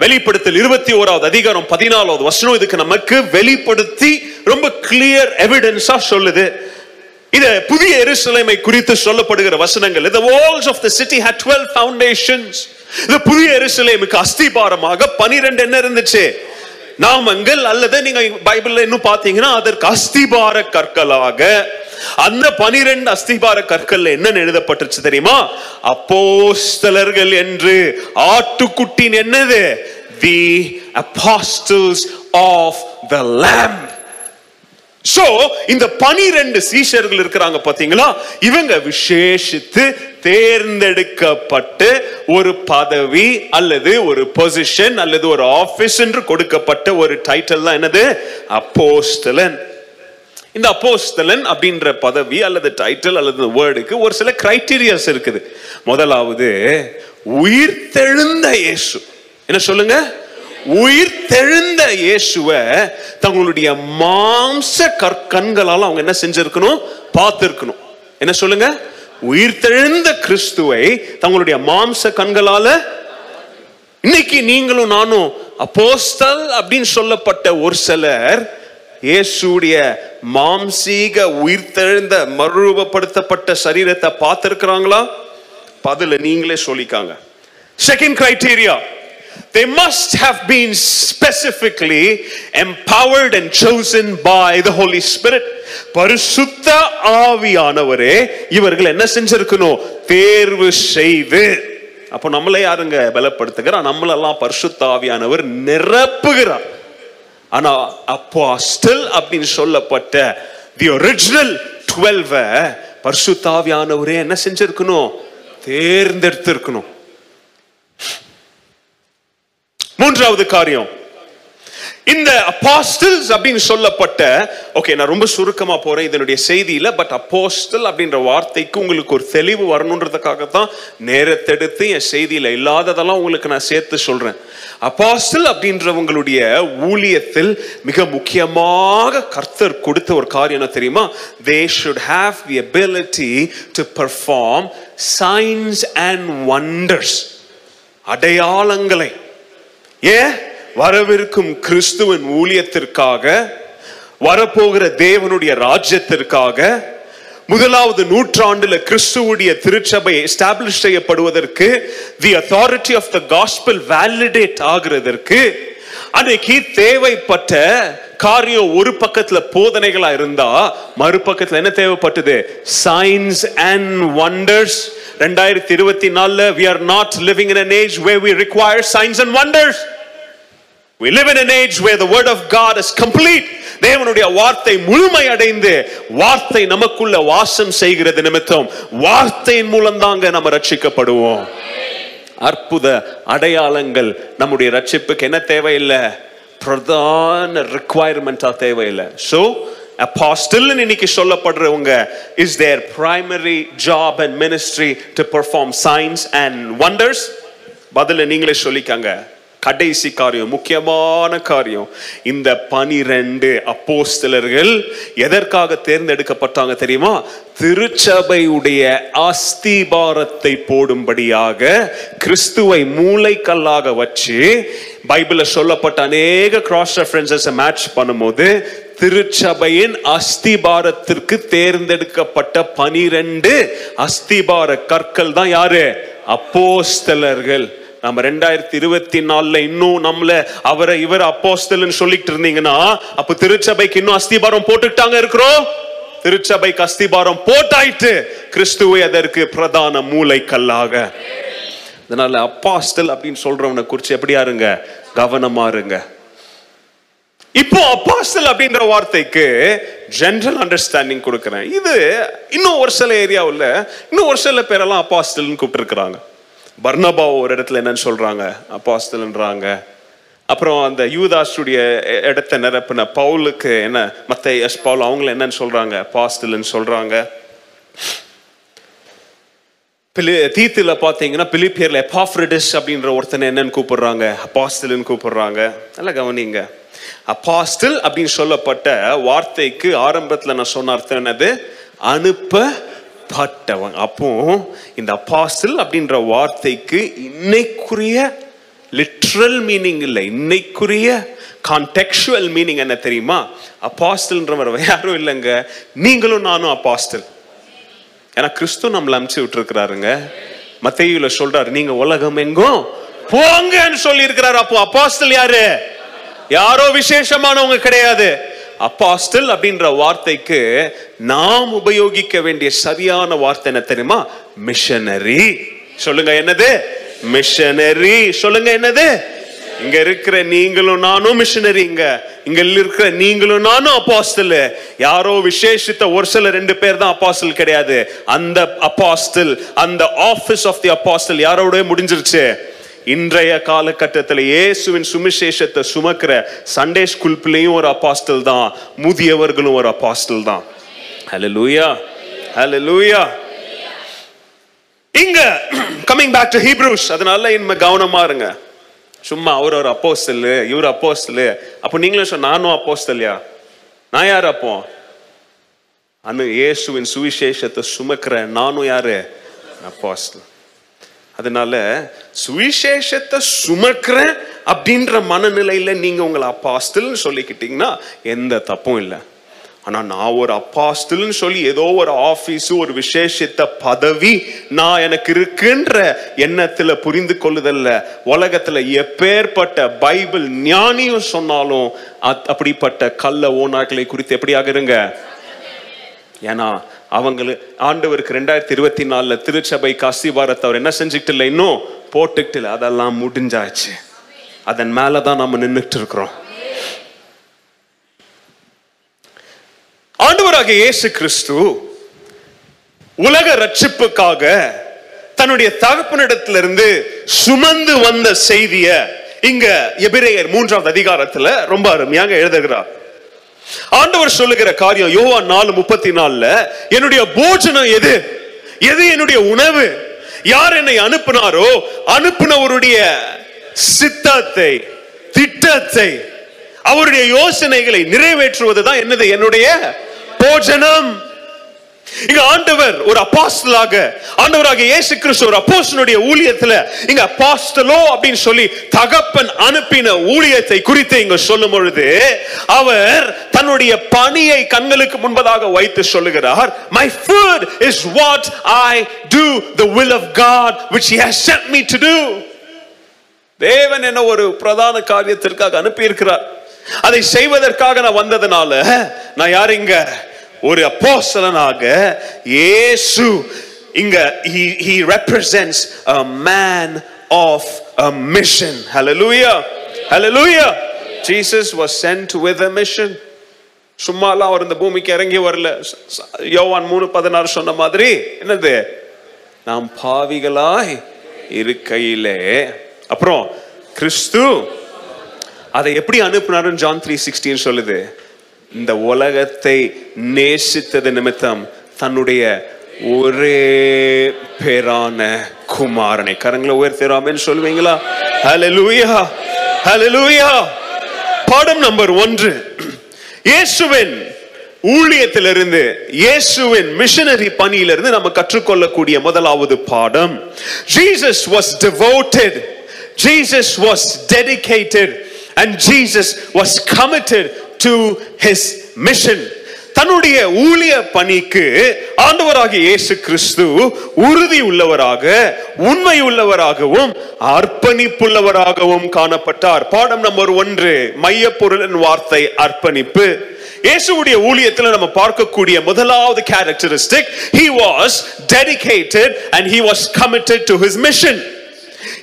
வெளிப்படுத்தல் இருபத்தி ஓராவது அதிகாரம் பதினாலாவது வசனம் இதுக்கு நமக்கு வெளிப்படுத்தி ரொம்ப கிளியர் எவிடன்ஸா சொல்லுது. இது புதிய எருசலேமை குறித்து சொல்லப்படுகிற வசனங்கள். The walls of the city had 12 foundations. இந்த புதிய எருசலேமுக்கு அஸ்திபாரமாக 12 என்ன இருந்துச்சு? நாமங்கள் அல்லது நீங்க பைபிள்ல இன்னும் பாத்தீங்கன்னா அதற்கு அஸ்திபார கற்களாக. அந்த பனிரெண்டு அஸ்திபார கற்கள் என்ன எழுதப்பட்டுச்சு தெரியுமா? அப்போஸ்தலர்கள் என்று ஆட்டுக்குட்டின் என்னது? The apostles of the lamb so இந்த பனிரெண்டு சீஷர்கள் இருக்கிறாங்க பாத்தீங்களா? இவங்க விசேஷித்து தேர்ந்தெடுக்கப்பட்டு ஒரு பதவி அல்லது ஒரு பொசிஷன் அல்லது ஒரு ஆபீஸ் என்று கொடுக்கப்பட்ட ஒரு டைட்டில் தான் என்னது? அப்போஸ்தலன் இந்த அப்போஸ்தலன் அப்படின்ற பதவி அல்லது டைட்டில் அல்லது வேர்டுக்கு ஒரு சில கிரைட்டீரியாஸ் இருக்குது. முதலாவது உயிர்த்தெழுந்த இயேசு. என்ன சொல்லுங்க? உயிர் தெழுந்த இயேசுவ தங்களுடைய மாம்ச கற்கண்களால் அவங்க என்ன செஞ்சிருக்கணும்? பார்த்திருக்கணும். என்ன சொல்லுங்க? உயிர் தெழுந்த கிறிஸ்துவை தங்களுடைய மாம்ச கண்களால இன்னைக்கு நீங்களும் நானும் அப்போஸ்தல் அப்படின்னு சொல்லப்பட்ட ஒரு சிலர் இயேசுடைய மாம்சீக உயிர்த்தெழுந்த மறுரூபப்படுத்தப்பட்ட சரீரத்தை பார்த்திருக்கிறாங்களா? பதில நீங்களே சொல்லிக்காங்க. Second criteria they must have been specifically empowered and chosen by the holy spirit. பரிசுத்த ஆவியானவரே இவர்கள் என்ன செஞ்சிருக்கணும்? தேர்வு செய்து. அப்போ நம்மளே யாருங்க பலப்படுத்துகிறா நம்மளெல்லாம் பரிசுத்த ஆவியானவர் நிரப்புகிறார். ஆனா அப்போஸ்டல் அப்படின்னு சொல்லப்பட்ட தி ஒரிஜினல் டுவெல்வ பரிசுத்தாவியானவரே என்ன செஞ்சிருக்கணும்? தேர்ந்தெடுத்திருக்கணும். மூன்றாவது காரியம். இந்த அப்பாஸ்டில்ஸ் அப்படின்னு சொல்லப்பட்ட ஓகே நான் ரொம்ப சுருக்கமா போறேன் இதனுடைய செய்தியில பட் அப்போஸ்டல் அப்படின்ற வார்த்தைக்கு உங்களுக்கு ஒரு தெளிவு வரணுன்றதுக்காக தான் நேரத்தெடுத்து என் செய்தியில இல்லாததெல்லாம் உங்களுக்கு நான் சேர்த்து சொல்றேன். அப்பாஸ்டல் அப்படின்றவங்களுடைய ஊழியத்தில் மிக முக்கியமாக கர்த்தர் கொடுத்த ஒரு காரியம் என்ன தெரியுமா? They should have the ability to perform signs and wonders அடையாளங்களை. ஏன்? வரவிருக்கும் கிறிஸ்துவின் ஊழியத்திற்காக வரப்போகிற தேவனுடைய ராஜ்யத்திற்காக முதலாவது நூற்றாண்டுல கிறிஸ்துவுடைய திருச்சபை எஸ்டாப்ளிஷ் செய்யப்படுவதற்கு the authority of the gospel validate ஆகிறதற்கு அன்னைக்கு தேவைப்பட்ட காரியம் ஒரு பக்கத்துல போதனைகளா இருந்தா மறுபக்கத்துல என்ன தேவைப்பட்டது? சயின்ஸ் அண்ட் வண்டர்ஸ் ரெண்டாயிரத்தி இருபத்தி நாலுல we are not living in an age where we require signs and wonders we live in an age where the word of god is complete. தேவனுடைய வார்த்தை முழுமை அடைந்து வார்த்தை நமக்குள்ள வாசம் செய்கிறது நிமித்தம் வார்த்தையின் மூலம் தாங்க நம்ம ரட்சிக்கப்படுவோம். அற்புத அடையாளங்கள் நம்முடைய ரட்சிப்புக்கு என்ன தேவையில்லை? பிரதான ரிக்குவயர்மெண்டா தேவையில்லை. ஸோ apostle இன்னைக்கு சொல்லப்படுறவங்க is their primary job and ministry to perform signs and wonders பதில நீங்களே சொல்லிக்காங்க. கடைசி காரியம் முக்கியமான காரியம். இந்த பனிரெண்டு அப்போஸ்தலர்கள் எதற்காக தேர்ந்தெடுக்கப்பட்டாங்க தெரியுமா? திருச்சபையுடைய அஸ்திபாரத்தை போடும்படியாக கிறிஸ்துவை மூளைக்கல்லாக வச்சு பைபிளில் சொல்லப்பட்ட அநேக கிராஸ் ரெஃபரன்சஸ் மேட்ச் பண்ணும்போது திருச்சபையின் அஸ்திபாரத்திற்கு தேர்ந்தெடுக்கப்பட்ட பனிரெண்டு அஸ்திபார கற்கள் தான் யாரு? அப்போஸ்தலர்கள். நம்ம ரெண்டாயிரத்தி இருபத்தி நாலுல இன்னும் நம்மள அவரை இவர் அப்போஸ்தல்னு சொல்லிட்டு இருந்தீங்கன்னா அப்ப திருச்சபைக்கு இன்னும் அஸ்திபாரம் போட்டுக்கிட்டாங்க இருக்கிறோம். திருச்சபைக்கு அஸ்திபாரம் போட்டாயிட்டு கிறிஸ்துவை அதற்கு பிரதான மூளை கல்லாக அதனால அப்பாஸ்டல் அப்படின்னு சொல்றவனை குறிச்சு எப்படியா இருங்க? கவனமா இருங்க. இப்போ அப்பாஸ்டல் அப்படின்ற வார்த்தைக்கு ஜென்ரல் அண்டர்ஸ்டாண்டிங் கொடுக்குறேன். இது இன்னும் ஒரு சில ஏரியாவில் இன்னும் ஒரு சில பேரெல்லாம் அப்பாஸ்டல்னு கூப்பிட்டுருக்குறாங்க. பர்னபா ஒரு இடத்துல என்னன்னு சொல்றாங்க அப்பாஸ்தல்ன்றாங்க. அப்புறம் அந்த யூதாஸுடைய இடத்தை நிரப்பின பவுலுக்கு என்ன மத்த எஸ் பவுல் அவங்கள என்னன்னு சொல்றாங்க அப்பாஸ்தல்னு சொல்றாங்க. பிலி தீத்துல பாத்தீங்கன்னா பிலிப்பியர்ல எபாஃப்ரிடிஸ் அப்படின்ற ஒருத்தனை என்னன்னு கூப்பிடுறாங்க அப்பாஸ்டல்னு கூப்பிடுறாங்க. நல்லா கவனிங்க. அப்பாஸ்டல் அப்படின்னு சொல்லப்பட்ட வார்த்தைக்கு ஆரம்பத்துல நான் சொன்ன அர்த்தம் என்னது? அப்பாட்டவன் அப்போ இந்த அப்பாசில் அப்படின்ற வார்த்தைக்கு இன்னைக்குரிய லிட்ரல் மீனிங் இல்லை. இன்னைக்குரிய கான்டெக்சுவல் மீனிங் என்ன தெரியுமா? அப்பாஸ்டல்ன்றவர் யாரும் இல்லைங்க. நீங்களும் நானும் அப்பாஸ்டல் ஏன்னா கிறிஸ்து நம்மள அனுப்பிச்சு விட்டுருக்கிறாருங்க. மத்தையில சொல்றாரு நீங்க உலகம் எங்கும் போங்கன்னு சொல்லி இருக்கிறாரு அப்போ அப்பாஸ்டல் யாரு? யாரோ விசேஷமானவங்க கிடையாது. அப்பாஸ்டல் அப்படின்ற வார்த்தைக்கு நாம் உபயோகிக்க வேண்டிய சரியான வார்த்தை என்ன தெரியுமா? மிஷனரி சொல்லுங்க என்னது? மிஷனரி சொல்லுங்க என்னது? இங்க இருக்கிற நீங்களும் நானும் மிஷனரிங்க இங்க. இருக்கிற நீங்களும் நானும் அப்பாஸ்டல் யாரோ விசேஷித்த ஒரு சில ரெண்டு பேர் தான் அப்பாஸ்டல் கிடையாது. அந்த அப்பாஸ்டல் அந்த ஆபீஸ் ஆஃப் தி அப்பாஸ்டல் யாரோட முடிஞ்சிருச்சு? இன்றைய காலகட்டத்தில் இயேசுவின் சுவிசேஷத்தை சுமக்கிற சண்டே ஸ்கூல் பிள்ளையும் ஒரு அப்பாஸ்டல் தான். முதியவர்களும் ஒரு அப்பாஸ்டல் தான். ஹலோ லூயா ஹலோ லூயா இங்க கம்மிங் பேக் டு ஹீப்ரூஸ் அதனால இனிமே கவனமா இருங்க. சும்மா அவர் ஒரு அப்போஸ்தல் இவர் அப்போஸ்தல் அப்போ நீங்களும் சொன்ன நானும் அப்போஸ்தல்யா நான் யார் அப்போ? அனு இயேசுவின் சுவிசேஷத்தை சுமக்கிற நானும் யாரு? அப்போஸ்தல் அதனால சுவிசேஷத்தை சுமக்கிறேன் அப்படின்ற மனநிலையில நீங்க உங்களை அப்பாஸ்தல்னு சொல்லிக்கிட்டீங்கன்னா எந்த தப்பும் இல்லை. ஆனா நான் ஒரு அப்பாஸ்தல்னு சொல்லி ஏதோ ஒரு ஆபீஸ் ஒரு விசேஷத்த பதவி நான் எனக்கு இருக்குன்ற எண்ணத்துல புரிந்து கொள்ளுதல்ல. உலகத்துல எப்பேற்பட்ட பைபிள் ஞானியும் சொன்னாலும் அப்படிப்பட்ட கள்ள ஓனாக்களை குறித்து எப்படியாக இருங்க? ஏன்னா அவங்களுக்கு ஆண்டவருக்கு ரெண்டாயிரத்தி இருபத்தி நாலில் திருச்சபைக்கு அஸ்திவாரத்தை அவர் என்ன செஞ்சுக்கிட்டு இல்லை இன்னும்? போட்டுக்கிட்டு இல்லை அதெல்லாம் முடிஞ்சாச்சு. அதன் மேலதான் நம்ம நின்றுட்டு இருக்கிறோம் ஆண்டவராக இயேசு கிறிஸ்து உலக ரட்சிப்புக்காக தன்னுடைய தகப்பனிடத்திலிருந்து சுமந்து வந்த செய்திய இங்க எபிரேயர் மூன்றாவது அதிகாரத்துல ரொம்ப அருமையாக எழுதுகிறார். ஆண்டவர் சொல்லுகிற காரியம் யோவா நாலு முப்பத்தி நாலுல என்னுடைய போஜனம் எது? எது என்னுடைய உணவு? யார் என்னை அனுப்பினாரோ அனுப்பினவருடைய சித்தத்தை திட்டத்தை அவருடைய யோசனைகளை நிறைவேற்றுவதுதான் என்னது? என்னுடைய போஜனம். இங்க ஆண்டவர் ஒரு அப்பாஸ்டலாக ஆண்டவராக இயேசு கிறிஸ்து ஒரு அப்போஸ்டனுடைய ஊழியத்துல இங்க அப்பாஸ்டலோ அப்படின்னு சொல்லி தகப்பன் அனுப்பின ஊழியத்தை குறித்து இங்க சொல்லும் பொழுது அவர் தன்னுடைய பணியை கண்களுக்கு முன்பதாக வைத்து சொல்லுகிறார் my food is what I do the will of God which he has sent me to தேவன் என்ன ஒரு பிரதான காரியத்திற்காக அனுப்பி இருக்கிறார் அதை செய்வதற்காக நான் வந்ததுனால நான் யார் இங்க? ஒரு அப்போஸ்தலனாக இயேசு இங்க he he represents a man of a mission. Hallelujah. Hallelujah. Jesus was sent with a mission. சும்மாலாம் அவர் இந்த பூமிக்கு இறங்கி வரல. யோவான் மூணு பதினாறு சொன்ன மாதிரி என்னது? நாம் பாவிகளாய் இருக்கையிலே. அப்புறம் கிறிஸ்து அதை எப்படி அனுப்புனாருன்னு ஜான் த்ரீ சிக்ஸ்டீன் சொல்லுது. இந்த உலகத்தை நேசித்தது நிமித்தம் தன்னுடைய ஒரே பேரான குமாரனை. கரங்களை உயர்த்திராமன்னு சொல்லுவீங்களா ஹலலூயா ஹலலூயா பாடம் நம்பர் ஒன்று. இயேசுவின் ஊழியத்திலிருந்து இயேசுவின் மிஷனரி பணியிலிருந்து நம்ம கற்றுக்கொள்ளக்கூடிய முதலாவது பாடம். Jesus was devoted Jesus was dedicated and Jesus was committed to his mission தன்னுடைய ஊழிய பணிக்கு ஆண்டவராகிய இயேசு கிறிஸ்து உறுதி உள்ளவராக உண்மை உள்ளவராகவும் அர்ப்பணிப்புள்ளவராகவும் காணப்பட்டார். பாடம் நம்பர் ஒன்று மையப்பொருளின் வார்த்தை அர்ப்பணிப்பு. இயேசுவுடைய ஊழியத்தில் நம்ம பார்க்கக்கூடிய முதலாவது characteristic he was dedicated and he was committed to his mission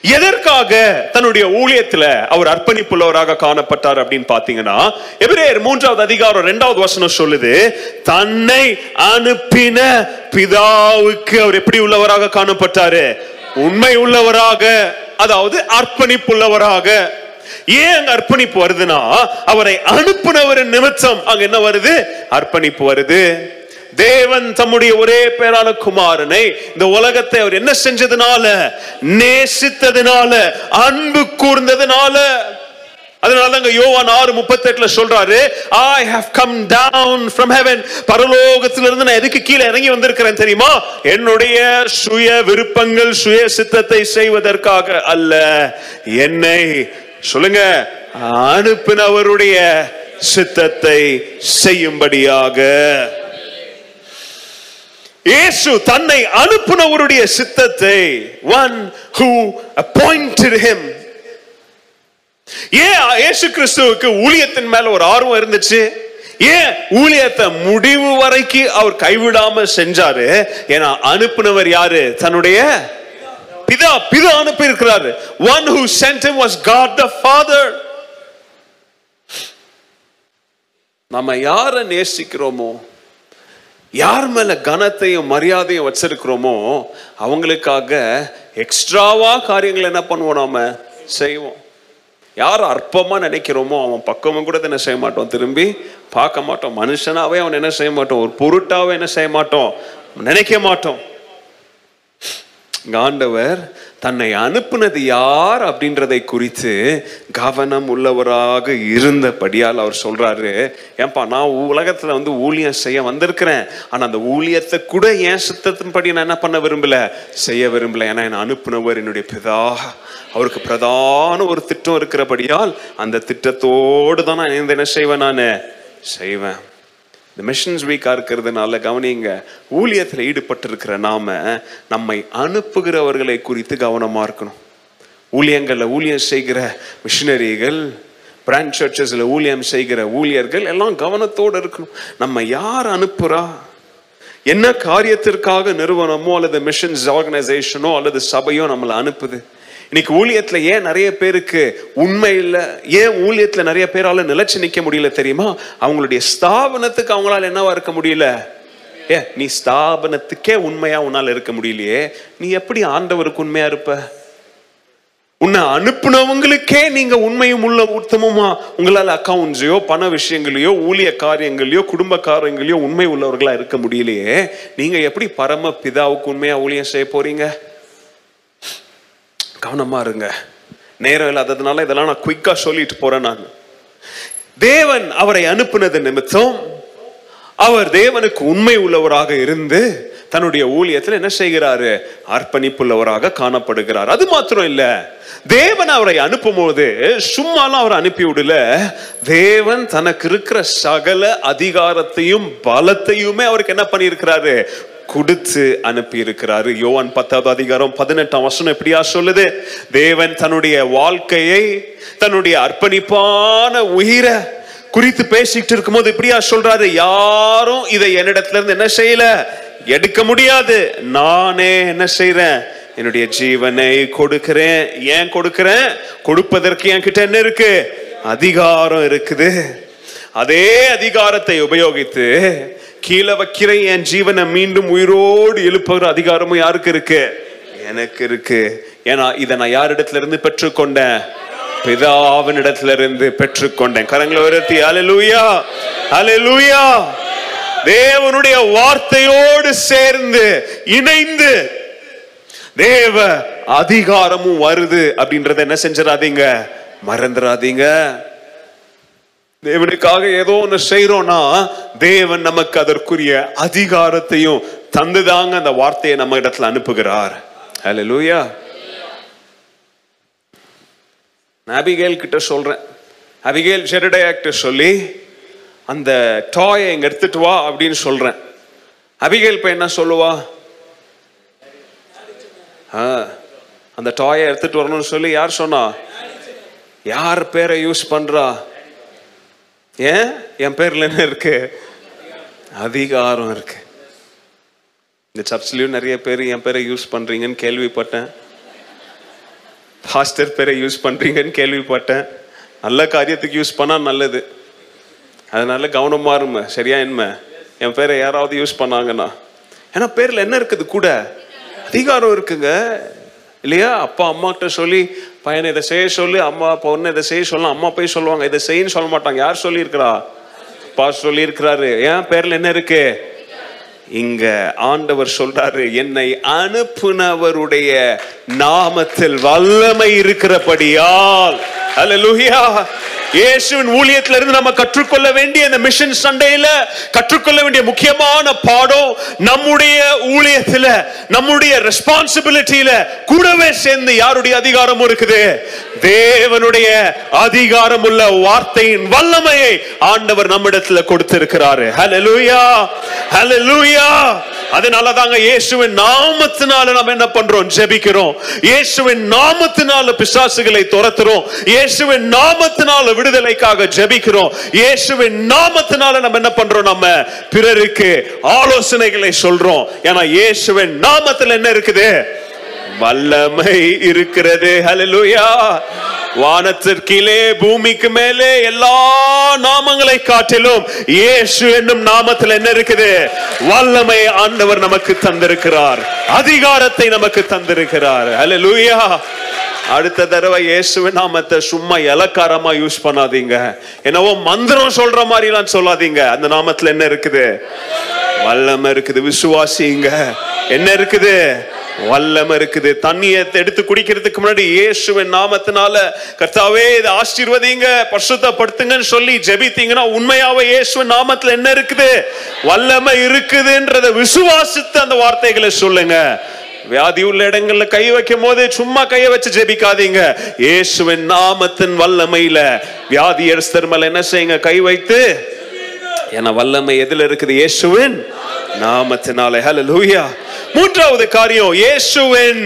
எதற்காக தன்னுடைய ஊழியத்துல அவர் அர்ப்பணிப்புள்ளவராக காணப்பட்டார் அப்படின்னு பாத்தீங்கன்னா எபிரேயர் மூன்றாவது அதிகாரம் இரண்டாவது வசனம் சொல்லுது தன்னை அனுப்பின பிதாவுக்கு அவர் எப்படி உள்ளவராக காணப்பட்டாரு? உண்மை உள்ளவராக அதாவது அர்ப்பணிப்புள்ளவராக. ஏன் அங்க அர்ப்பணிப்பு வருதுன்னா அவரை அனுப்புனவரின் நிமித்தம் அங்க என்ன வருது? அர்ப்பணிப்பு வருது. தேவன் தம்முடைய ஒரே பேரான குமாரனை இந்த உலகத்தை அவர் என்ன செஞ்சதுனால? நேசித்ததுனால அன்பு கூர்ந்ததுனால. அதனால தாங்க யோவான் ஆறு முப்பத்தி எட்டுல சொல்றாரு I have come down from heaven பரலோகத்திலிருந்து நான் எதுக்கு கீழே இறங்கி வந்திருக்கிறேன் தெரியுமா? என்னுடைய சுய விருப்பங்கள் சுய சித்தத்தை செய்வதற்காக அல்ல. என்னை சொல்லுங்க அனுப்பினவருடைய சித்தத்தை செய்யும்படியாக. இயேசு தன்னை அனுப்புனவருடைய சித்தத்தை ஒன் ஹூ அப்பாயிண்டட் ஹிம் ஏன் இயேசு கிறிஸ்துவுக்கு ஊழியத்தின் மேல ஒரு ஆர்வம் இருந்துச்சு? ஏன் ஊழியத்தை முடிவு வரைக்கும் அவர் கைவிடாம செஞ்சாரு? ஏன்னா அனுப்புனவர் யாரு? தன்னுடைய பிதா பிதா அனுப்பி இருக்கிறாரு one who sent him was God the Father நம்ம யாரை நேசிக்கிறோமோ யார் மேலே கனத்தையும் மரியாதையும் வச்சிருக்கிறோமோ அவங்களுக்காக எக்ஸ்ட்ராவா காரியங்கள் என்ன பண்ணுவோம் நாம? செய்வோம். யார் அற்பமாக நினைக்கிறோமோ அவன் பக்கமும் கூட என்ன செய்ய மாட்டோம். திரும்பி பார்க்க மாட்டோம். மனுஷனாவே அவன் என்ன செய்ய மாட்டோம். ஒரு பொருட்டாவே என்ன செய்ய மாட்டோம். நினைக்க மாட்டோம். காண்டவர் ஆண்டவர் தன்னை அனுப்புனது யார் அப்படின்றதை குறித்து கவனம் உள்ளவராக இருந்தபடியால் அவர் சொல்றாரு ஏன்பா நான் உலகத்துல வந்து ஊழியம் செய்ய வந்திருக்கிறேன். ஆனா அந்த ஊழியத்தை கூட என் சித்தத்தின்படி நான் என்ன பண்ண விரும்பல? செய்ய விரும்பல. ஏன்னா என்னை அனுப்புனவர் என்னுடைய பிதா. அவருக்கு பிரதான ஒரு திட்டம் இருக்கிறபடியால் அந்த திட்டத்தோடு தான் நான் என்ன செய்வேன் நான்? செய்வேன். இந்த மிஷன்ஸ் வீக்காக இருக்கிறதுனால கவனிங்க ஊழியத்தில் ஈடுபட்டிருக்கிற நாம நம்மை அனுப்புகிறவர்களை குறித்து கவனமாக இருக்கணும். ஊழியங்களில் ஊழியம் செய்கிற மிஷினரிகள் பிரான்ச் சர்ச்சஸில் ஊழியம் செய்கிற ஊழியர்கள் எல்லாம் கவனத்தோடு இருக்கணும். நம்ம யார் அனுப்புகிறா என்ன காரியத்திற்காக நிறுவனமோ அல்லது மிஷன்ஸ் ஆர்கனைசேஷனோ அல்லது சபையோ நம்மளை அனுப்புது? இன்னைக்கு ஊழியத்துல ஏன் நிறைய பேருக்கு உண்மையில் ஏன் ஊழியத்துல நிறைய பேரால நிலைச்சு நிக்க முடியல தெரியுமா? அவங்களுடைய ஸ்தாபனத்துக்கு அவங்களால என்னவா இருக்க முடியல? ஏ நீ ஸ்தாபனத்துக்கே உண்மையா உன்னால இருக்க முடியலையே. நீ எப்படி ஆண்டவருக்கு உண்மையா இருப்ப? உன்னை அனுப்புனவங்களுக்கே நீங்க உண்மையும் உள்ள உத்தமமா உங்களால அக்கௌண்ட்ஸையோ பண விஷயங்களையோ ஊழிய காரியங்களையோ குடும்ப காரியங்களையோ உண்மை உள்ளவர்களா இருக்க முடியலையே. நீங்க எப்படி பரம பிதாவுக்கு உண்மையா ஊழியம் செய்ய போறீங்க? கவனமா இருங்க. நேரம் இல்லாததுனால இதெல்லாம் நான் குயிக்காக சொல்லிட்டு போறேன் நான். தேவன் அவரை அனுப்புனது நிமித்தம் அவர் தேவனுக்கு உண்மை உள்ளவராக இருந்து தன்னுடைய ஊழியத்தில் என்ன செய்கிறாரு? அர்ப்பணிப்புள்ளவராக காணப்படுகிறார். அது மாத்திரம் இல்ல. தேவன் அவரை அனுப்பும் போது சும்மாலாம் அவரை அனுப்பி விடல. தேவன் தனக்கு இருக்கிற சகல அதிகாரத்தையும் பலத்தையுமே அவருக்கு என்ன பண்ணியிருக்கிறாரு? கொடுத்து அனுப்பி இருக்கிறாரு யோவான் பத்தாவது அதிகாரம் பதினெட்டாம் வசனம் எப்படியா சொல்லுது? தேவன் தன்னுடைய வாழ்க்கையை தன்னுடைய அர்ப்பணிப்பான உயிரை குறித்து பேசிக்கிட்டு இருக்கும்போது இப்படியா சொல்றாரு? யாரும் இதை என்னிடத்துல இருந்து என்ன செய்யல? எடுக்க முடியாது. நானே என்ன செய்யறேன் என்னுடைய ஜீவனை கொடுக்கிறேன். ஏன் கொடுக்கிறேன்? கொடுப்பதற்கு என்கிட்ட என்ன இருக்கு? அதிகாரம் இருக்குது. அதே அதிகாரத்தை உபயோகித்து கீழே வைக்கிற என் ஜீவனை மீண்டும் உயிரோடு எழுப்புகிற அதிகாரமும் யாருக்கு இருக்கு? எனக்கு இருக்கு. ஏன்னா இதை நான் யாரிடத்துல இருந்து பெற்றுக்கொண்டேன்? பிதாவின் இடத்துல இருந்து பெற்றுக்கொண்டேன். கரங்களை உயர்த்தி அலலூயா அலலூயா தேவனுடைய வார்த்தையோடு சேர்ந்து இணைந்து தேவ அதிகாரமும் வருது அப்படின்றத என்ன செஞ்சிடாதீங்க? மறந்துடாதீங்க. தேவனுக்காக ஏதோ ஒன்று செய்கிறோம்னா தேவன் நமக்கு அதற்குரிய அதிகாரத்தையும் தந்துதாங்க அந்த வார்த்தையை நம்ம இடத்துல அனுப்புகிறார். ஹலோ நான் அபிகேல் கிட்ட சொல்றேன். அபிகேல் ஜெரடையாக்ட சொல்லி அந்த டாயை இங்க எடுத்துட்டு வா அப்படின்னு சொல்றேன். அபிகேல் இப்ப என்ன சொல்லுவா? ஆ, அந்த டாயை எடுத்துட்டு வரணும்னு சொல்லி யார் சொன்னா? யார் பேரை யூஸ் பண்றா? ஏன்? என் பேரில் என்ன இருக்கு? அதிகாரம் இருக்கு. இந்த சர்ச்லயும் நிறைய பேர் என் பேரை யூஸ் பண்றீங்கன்னு கேள்விப்பட்டேன். பாஸ்டர் பேரை யூஸ் பண்றீங்கன்னு கேள்விப்பட்டேன். நல்ல காரியத்துக்கு யூஸ் பண்ணா நல்லது. அதனால கவனமாக இருங்க சரியா என்ன? என் பேரை யாராவது யூஸ் பண்ணாங்கன்னா. ஏன்னா பேர்ல என்ன இருக்குது கூட? அதிகாரம் இருக்குங்க. இல்லையா? அப்பா அம்மா கிட்ட சொல்லி பையனை இதை செய்ய சொல்லி அம்மா பொண்ணு இதை செய்ய சொல்லலாம் அம்மா போய் சொல்லுவாங்க. இதை செய்யன்னு சொல்ல மாட்டாங்க. யார் சொல்லியிருக்கிறா? பா சொல்லியிருக்கிறாரு. ஏன் பேர்ல என்ன இருக்கு? இங்க ஆண்டவர் சொல்றாரு என்னை அனுப்புனவருடைய நாமத்தில் வல்லமை இருக்கிறபடியால். அல்லேலூயா இயேசுவின் ஊழியத்துல இருந்து நம்ம கற்றுக்கொள்ள வேண்டிய இந்த மிஷன் சண்டையில கற்றுக்கொள்ள வேண்டிய முக்கியமான பாடம் நம்முடைய ஊழியத்துல நம்முடைய ரெஸ்பான்சிபிலிட்டியில கூடவே சேர்ந்து யாருடைய அதிகாரமும் இருக்குது? தேவனுடைய அதிகாரம் உள்ள வார்த்தையின் வல்லமையை ஆண்டவர் நம்மிடத்துல கொடுத்திருக்கிறாரு. ஹலலூயா ஹலலூயா அதனால தாங்க இயேசுவின் நாமத்தினால நம்ம என்ன பண்றோம்? ஜெபிக்கிறோம். இயேசுவின் நாமத்தினால பிசாசுகளை துரத்துறோம். இயேசுவின் நாமத்தினால விடுதலைக்காக ஜெபிக்கிறோம். இயேசுவின் நாமத்தினால நம்ம என்ன பண்றோம்? நம்ம பிறருக்கு ஆலோசனைகளை சொல்றோம். ஏன்னா இயேசுவின் நாமத்தில் என்ன இருக்குது? வல்லமை இருக்கிறது ஹலலுயா வானத்திற்கிலே பூமிக்கு மேலே எல்லா நாமங்களை காட்டிலும் இயேசு என்னும் நாமத்தில் என்ன இருக்குது? வல்லமை ஆண்டவர் நமக்கு தந்திருக்கிறார். அதிகாரத்தை நமக்கு தந்திருக்கிறார். ஹalleluya அடுத்த தடவை இயேசுவின் நாமத்தை சும்மா இலக்காரமா யூஸ் பண்ணாதீங்க. என்னவோ மந்திரம் சொல்ற மாதிரி எல்லாம் சொல்லாதீங்க. அந்த நாமத்துல என்ன இருக்குது? வல்லமை இருக்குது விசுவாசிங்க. என்ன இருக்குது? வல்லமை இருக்குது. தண்ணியை எடுத்து குடிக்கிறதுக்கு முன்னாடி இயேசுவின் நாமத்தினால கர்த்தாவே இதை ஆசீர்வதிங்க பரிசுத்தப்படுத்துங்கன்னு சொல்லி ஜெபித்தீங்கன்னா உண்மையாவே இயேசுவின் நாமத்துல என்ன இருக்குது? வல்லமை இருக்குதுன்றத விசுவாசித்து அந்த வார்த்தைகளை சொல்லுங்க. வியாதி உள்ள இடங்கள்ல கை வைக்கும் போது சும்மா கையை வச்சு ஜெபிக்காதீங்க. இயேசுவின் நாமத்தின் வல்லமையில வியாதி எரிஸ்தர்மல் என்ன செய்யுங்க? கை வைத்து என வல்லமை எதுல இருக்குது? இயேசுவின் நாமத்தினாலே. லூயா மூன்றாவது காரியம் இயேசுவின்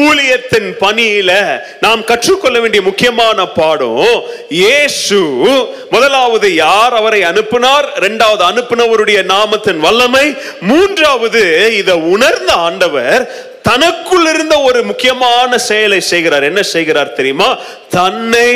ஊழியத்தின் பணியில நாம் கற்றுக்கொள்ள வேண்டிய முக்கியமான பாடம் இயேசு முதலாவது யார் அவரை அனுப்பினார்? இரண்டாவது அனுப்பினவருடைய நாமத்தின் வல்லமை. மூன்றாவது இதை உணர்ந்த ஆண்டவர் தனக்குள் இருந்த ஒரு முக்கியமான செயலை செய்கிறார். என்ன செய்கிறார் தெரியுமா? தன்னை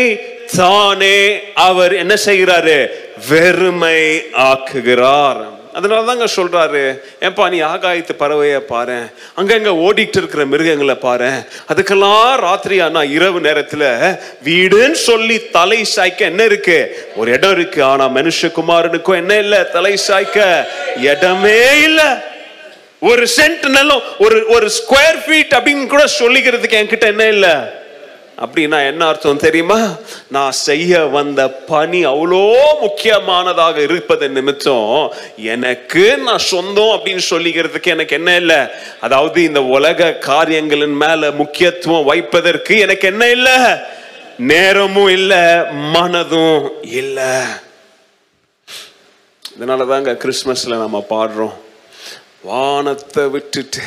தானே அவர் என்ன செய்கிறாரு? வெறுமை ஆக்குகிறார். அதனால தாங்க சொல்றாரு ஏன்பா நீ ஆகாயத்து பறவைய பாரு அங்கங்க ஓடிட்டு இருக்கிற மிருகங்களை பாரு அதுக்கெல்லாம் ராத்திரி ஆனா இரவு நேரத்துல வீடுன்னு சொல்லி தலை சாய்க்க என்ன இருக்கு? ஒரு இடம் இருக்கு. ஆனா மனுஷகுமாரனுக்கும் என்ன இல்ல? தலை சாய்க்க இடமே இல்லை. ஒரு சென்ட் நிலம் ஒரு ஒரு ஸ்கொயர் ஃபீட் அப்படின்னு கூட சொல்லிக்கிறதுக்கு என்கிட்ட என்ன இல்லை? அப்படின்னா என்ன அர்த்தம் தெரியுமா? நான் செய்ய வந்த பணி அவ்வளோ முக்கியமானதாக இருப்பது நிமித்தம் எனக்கு நான் சொந்தம் அப்படின்னு சொல்லிக்கிறதுக்கு எனக்கு என்ன இல்லை? அதாவது இந்த உலக காரியங்களின் மேல முக்கியத்துவம் வைப்பதற்கு எனக்கு என்ன இல்லை? நேரமும் இல்லை மனதும் இல்லை. இதனால தாங்க கிறிஸ்மஸ்ல நம்ம பாடுறோம். வானத்தை விட்டுட்டு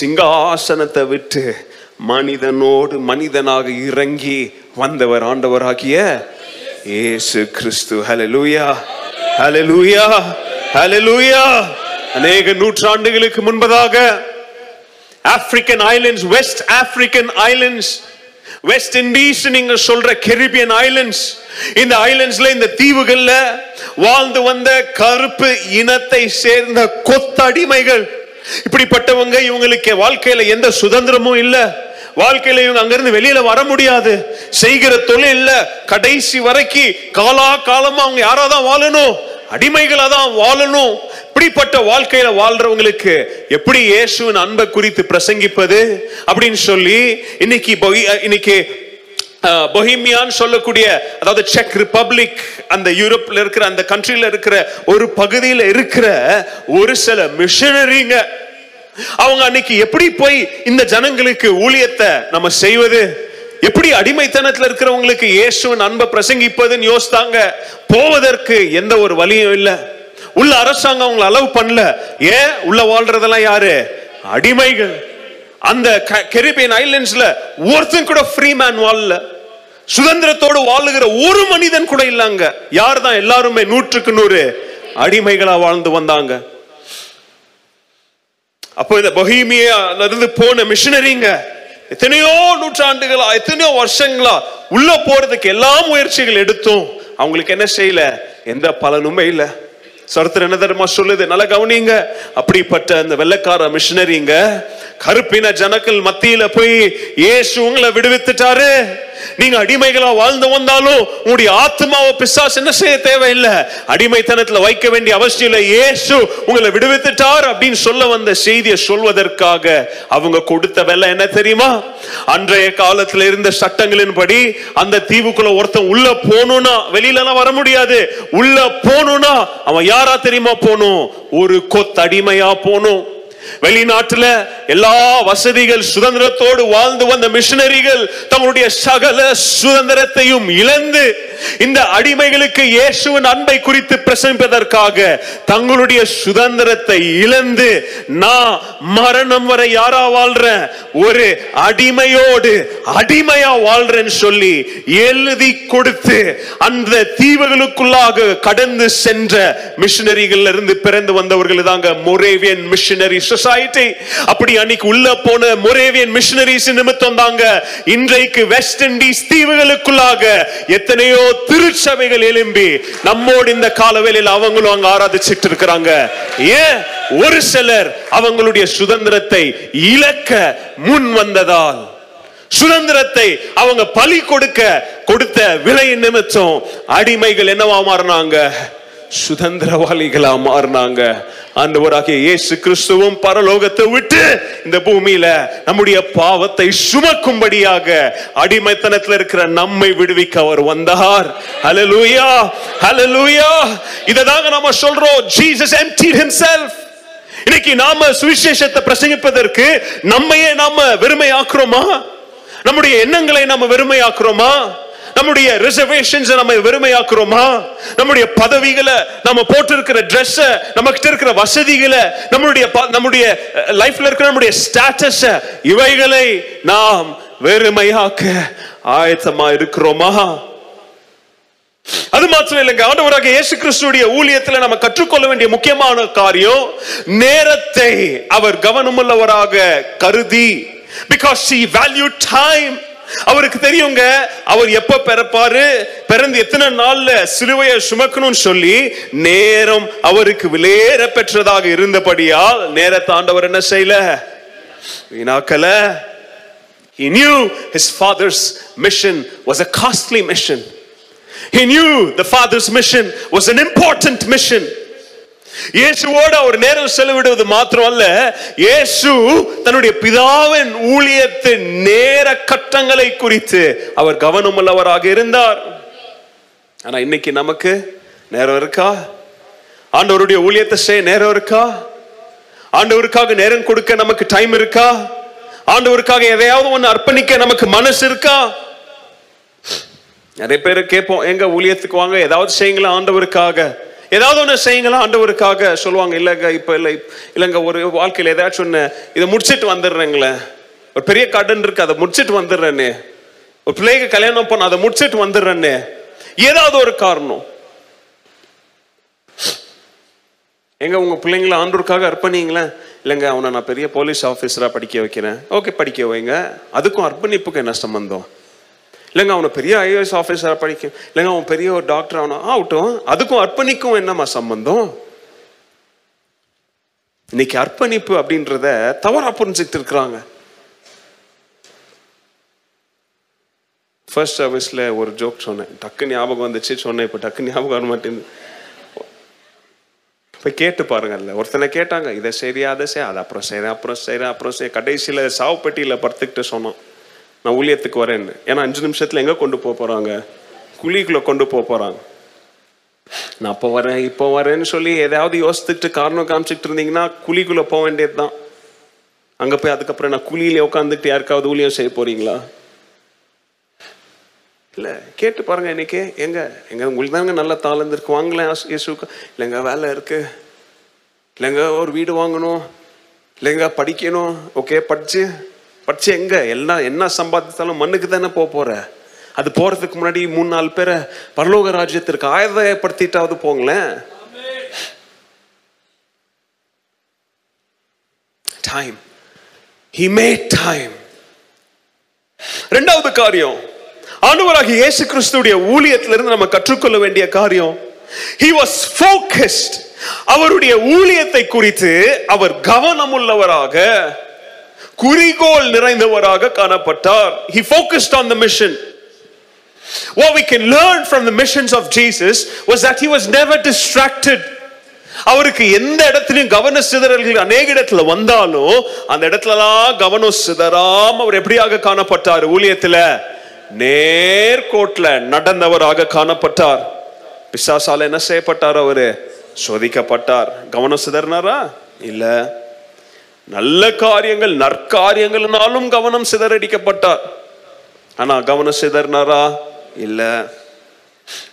சிங்காசனத்தை விட்டு மனிதனோடு மனிதனாக இறங்கி வந்தவர் ஆண்டவராகிய இயேசு கிறிஸ்து. ஹலலூயா ஹலலூயா ஹலலூயா அநேக நூற்றாண்டுகளுக்கு முன்பதாக African islands West African islands West Indies நீங்க சொல்ற கெரிபியன் ஐலண்ட்ஸ் இந்த ஐலண்ட்ஸ்ல இந்த தீவுகள்ல வாழ்ந்து வந்த கருப்பு இனத்தை சேர்ந்த கொத்தடிமைகள் இப்படிப்பட்டவங்க இவங்களுக்கு வாழ்க்கையில எந்த சுதந்திரமும் இல்ல. வாழ்க்கையில இவங்க அங்கிருந்து வெளியில வர முடியாது. செய்கிற தொழில் இல்ல. கடைசி வரைக்கும் காலா காலமா அவங்க யாராதான் வாழணும்? அடிமைகளா தான் வாழணும். இப்படிப்பட்ட வாழ்க்கையில வாழ்றவங்களுக்கு எப்படி இயேசுவின் அன்பை குறித்து பிரசங்கிப்பது? அப்படின்னு சொல்லி இன்னைக்கு இன்னைக்கு பொஹிமியான்னு சொல்லக்கூடிய அதாவது செக் ரிப்பப்ளிக் அந்த யூரோப்ல இருக்கிற அந்த கண்ட்ரில இருக்கிற ஒரு பகுதியில் இருக்கிற ஒரு சில மிஷனரிங்க அவங்க அன்னைக்கு எப்படி போய் இந்த ஜனங்களுக்கு ஊழியத்தை நம்ம செய்வது? எப்படி அடிமைத்தனத்தில் இருக்கிறவங்களுக்கு இயேசுவின் அன்பை பிரசங்கிப்பதுன்னு யோசித்தாங்க. போவதற்கு எந்த ஒரு வழியும் இல்லை. உள்ள அரசாங்கம் அவங்களை அளவு பண்ணல. ஏன்? உள்ள வாழ்றதெல்லாம் யாரு? அடிமைகள். அந்த கெரிபியன் ஐலண்ட்ஸ்ல ஒருத்தன் கூட ஃப்ரீ மேன் வாழல. சுதந்திரத்தோடு வாழுகிற ஒரு மனிதன் கூட இல்லங்க. யார் தான் எல்லாருமே நூற்றுக்கு நூறு அடிமைகளா வாழ்ந்து வந்தாங்க. அப்போ இந்த பொஹீமியால இருந்து போன மிஷினரிங்க எத்தனையோ நூற்றாண்டுகளா எத்தனையோ வருஷங்களா உள்ள போறதுக்கு எல்லா முயற்சிகள் எடுத்தும் அவங்களுக்கு என்ன செய்யல? எந்த பலனுமே இல்ல. சரித்திரம் என்ன தெரியுமா சொல்லுது? நல்லா கவனிங்க. அப்படிப்பட்ட அந்த வெள்ளக்கார மிஷினரிங்க கருப்பின ஜனக்கள் மத்தியில போய் இயேசு உங்களை விடுவித்துட்டாரு. நீங்க அடிமைகளா வாழ்ந்து வந்தாலும் உங்களுடைய ஆத்மாவை பிசாசு என்ன செய்ய தேவையில்லை? அடிமைத்தனத்துல வைக்க வேண்டிய அவசியம் இல்லை. ஏசு உங்களை விடுவித்துட்டார் அப்படின்னு சொல்ல வந்த செய்தியை சொல்வதற்காக அவங்க கொடுத்த வெலை என்ன தெரியுமா? அன்றைய காலத்துல இருந்த சட்டங்களின்படி அந்த தீவுக்குள்ள ஒருத்தன் உள்ள போகணும்னா வெளியில எல்லாம் வர முடியாது. உள்ள போகணும்னா அவன் யாரா தெரியுமா போகணும்? ஒரு கொத்தடிமையா போகணும். வெளிநாட்டுல எல்லா வசதிகள் சுதந்திரத்தோடு வாழ்ந்து வந்த மிஷனரிகள் தங்களுடைய சகல சுதந்திரத்தையும் இழந்து இந்த அடிமைகளுக்கு இயேசுவின் அன்பை குறித்து பிரசங்கிப்பதற்காக தங்களுடைய சுதந்திரத்தை இழந்து நான் மரணம் வரை யாரா வாழ்றேன்? ஒரு அடிமையோடு அடிமையா வாழ்றேன்னு சொல்லி எழுதி கொடுத்து அந்த தீவுகளுக்குள்ளாக கடந்து சென்ற மிஷனரிகள் இருந்து பிறந்து வந்தவர்கள் தாங்க மொரேவியன் மிஷனரி சொசைட்டி அப்படி அன்னைக்கு உள்ள போன மொரேவியன் மிஷனரிஸ் நிமித்தம் தாங்க இன்றைக்கு வெஸ்ட் இண்டீஸ் தீவுகளுக்குள்ளாக எத்தனையோ திருச்சபைகள் எழும்பி நம்மோடு இந்த காலவேளையில் அவங்களும் அங்க ஆராதிச்சிட்டு இருக்கிறாங்க. ஏன்? ஒரு சிலர் அவங்களுடைய சுதந்திரத்தை இழக்க முன் வந்ததால். சுதந்திரத்தை அவங்க பலி கொடுக்க கொடுத்த விலை நிமித்தம் அடிமைகள் என்னவா மாறினாங்க? சுதந்திரவாளிகளா மாறினாங்க. ஆண்டவராகிய இயேசு கிறிஸ்துவும் பரலோகத்தை விட்டு இந்த பூமியில நம்முடைய பாவத்தை சுமக்கும்படியாக அடிமைத்தனத்தில் இருக்கிற நம்மை விடுவிக்க அவர் வந்தார். ஹalleluya ஹalleluya இததாங்க நாம சொல்றோம். ஜீசஸ் emptied ஹிம்செல்ஃப் இன்னைக்கு நாம சுவிசேஷத்தை பிரசங்கிப்பதற்கு நம்மையே நாம வெறுமையாக்குறோமா? நம்முடைய எண்ணங்களை நாம வெறுமையாக்குறோமா? நம்முடைய ரிசர்வேஷன்ஸ் நம்ம வெறுமையாக்குறோமா? நம்முடைய பதவிகளை நம்ம போட்டிருக்கிற ட்ரெஸ் நம்ம கிட்ட இருக்கிற வசதிகளை நம்மளுடைய ப- நம்முடைய லைஃப்ல இருக்கிற நம்முடைய ஸ்டேட்டஸ இவைகளை நாம் வெறுமையாக்க ஆயத்தமா இருக்கிறோமா? அது மாத்திரம் இல்லைங்க. ஆண்டவராக இயேசு கிறிஸ்துடைய ஊழியத்துல நம்ம கற்றுக்கொள்ள வேண்டிய முக்கியமான காரியம் நேரத்தை அவர் கவனமுள்ளவராக கருதி பிகாஸ் ஷி வேல்யூ டைம் அவருக்கு தெரியுங்க அவர் எப்ப பிறப்பாரு பிறந்து எத்தனை நாள்ல சிலுவையை சுமக்கணும்னு சொல்லி நேரம் அவருக்கு விலையேற பெற்றதாக இருந்தபடியால் நேரத்தை ஆண்டவர் என்ன செய்யல வீணாக்கல He knew his father's mission was a costly mission. He knew the father's mission was an important mission. இயேசுவோடு அவர் நேரம் செலவிடுவது மாத்திரம் அல்ல இயேசு தன்னுடைய பிதாவின் ஊழியத்தின் நேர கட்டங்களை குறித்து அவர் கவனமுள்ளவராக இருந்தார். ஆனா இன்னைக்கு நமக்கு நேரம் இருக்கா? ஆண்டவருடைய ஊழியத்தை செய்ய நேரம் இருக்கா? ஆண்டவருக்காக நேரம் கொடுக்க நமக்கு டைம் இருக்கா? ஆண்டவருக்காக எதையாவது ஒண்ணு அர்ப்பணிக்க நமக்கு மனசு இருக்கா? நிறைய பேர் கேட்போம் எங்க ஊழியத்துக்கு வாங்க? ஏதாவது செய்யுங்களா ஆண்டவருக்காக? ஏதாவது ஒன்று செய்யுங்களா? ஆண்டவருக்காக சொல்லுவாங்க இல்லைங்க இப்போ இல்லை இல்லைங்க ஒரு வாழ்க்கையில் ஏதாச்சும் ஒன்று இதை முடிச்சிட்டு வந்துடுறேங்களேன் ஒரு பெரிய கடன் இருக்கு அதை முடிச்சிட்டு வந்துடுறேன்னு ஒரு பிள்ளைக்கு கல்யாணம் பண்ண அதை முடிச்சிட்டு வந்துடுறேன்னு ஏதாவது ஒரு காரணம். எங்க உங்க பிள்ளைங்கள ஆண்டூருக்காக அர்ப்பணிங்களேன்? இல்லைங்க அவனை நான் பெரிய போலீஸ் ஆஃபீஸரா படிக்க வைக்கிறேன். ஓகே படிக்க வைங்க. அதுக்கும் அர்ப்பணிப்புக்கு என்ன சம்பந்தம்? இல்லைங்க அவனை பெரிய ஐஏஎஸ் ஆஃபீஸராக படிக்க இல்லைங்க அவன் பெரிய ஒரு டாக்டர் ஆகணும் ஆகட்டும் அதுக்கும் அர்ப்பணிக்கும் என்னம்மா சம்பந்தம்? இன்னைக்கு அர்ப்பணிப்பு அப்படின்றத தவறா புரிஞ்சுக்கிட்டு இருக்கிறாங்க ஃபர்ஸ்ட் சர்வீஸில் ஒரு ஜோக் சொன்னேன். டக்கு ஞாபகம் வந்துச்சு சொன்னேன் இப்போ டக்கு ஞாபகம் வர மாட்டேங்குது. இப்போ கேட்டு பாருங்கல்ல. ஒருத்தனை கேட்டாங்க இதை சரி அதை செய் அதை அப்புறம் செய்கிறேன் அப்புறம் செய்கிறேன் அப்புறம் செய் கடைசியில் சாவுப்பட்டியில் படுத்துக்கிட்டு சொன்னோம் நான் ஊழியத்துக்கு வரேன்னு. ஏன்னா அஞ்சு நிமிஷத்தில் எங்கே கொண்டு போக போகிறாங்க குழிக்குள்ளே கொண்டு போக போகிறாங்க நான் அப்போ வரேன் இப்போ வரேன்னு சொல்லி எதாவது யோசித்துட்டு காரணம் காமிச்சிட்டு இருந்தீங்கன்னா குழிக்குள்ளே போக வேண்டியது தான் அங்கே போய் அதுக்கப்புறம் நான் குழியில உட்காந்துட்டு யாருக்காவது ஊழியம் செய்ய போறீங்களா? இல்லை கேட்டு பாருங்க இன்னைக்கு. எங்க? எங்க உங்களுக்கு தாங்க நல்ல தாளந்து இருக்கு வாங்கலாம் இயேசுக்கு இல்லைங்க வேலை இருக்கு. இல்லைங்க ஒரு வீடு வாங்கணும். இல்லைங்க படிக்கணும். ஓகே படிச்சு படிச்சு எங்க? எல்லாம் என்ன சம்பாதித்தாலும் மண்ணுக்கு தானே போக போற. அது போறதுக்கு முன்னாடி மூணு நாலு பேரை பரலோக ராஜ்யத்திற்கு ஆயதப்படுத்திட்டாவது போங்களேன். டைம் ஹி மேட் டைம் ரெண்டாவது காரியம். ஆண்டவராக இயேசு கிறிஸ்துடைய ஊழியத்திலிருந்து நம்ம கற்றுக்கொள்ள வேண்டிய காரியம். ஹி வாஸ் ஃபோக்கஸ்ட் அவருடைய ஊழியத்தை குறித்து அவர் கவனமுள்ளவராக குறிக்கோள் நிறைந்தவராக காணப்பட்டார். He focused on the mission. What we can learn from the missions of Jesus was that he was never distracted. அவருக்கு எந்த இடத்துலயும் கவன சிதறல்கள் அநேக இடத்துல வந்தாலும் அந்த இடத்துலலாம் கவனம் சிதறாம அவர் எப்படியாக காணப்பட்டார்? ஊழியத்துல. நேர்கோட்டில் நடந்தவராக காணப்பட்டார். பிசாசால என்ன செய்யப்பட்டார் அவரு? சோதிக்கப்பட்டார். கவனம் சிதறினாரா? இல்லை. நல்ல காரியங்கள் நற்காரியங்கள்னாலும் கவனம் சிதறடிக்கப்பட்டார். ஆனா கவனம் சிதறினாரா? இல்ல.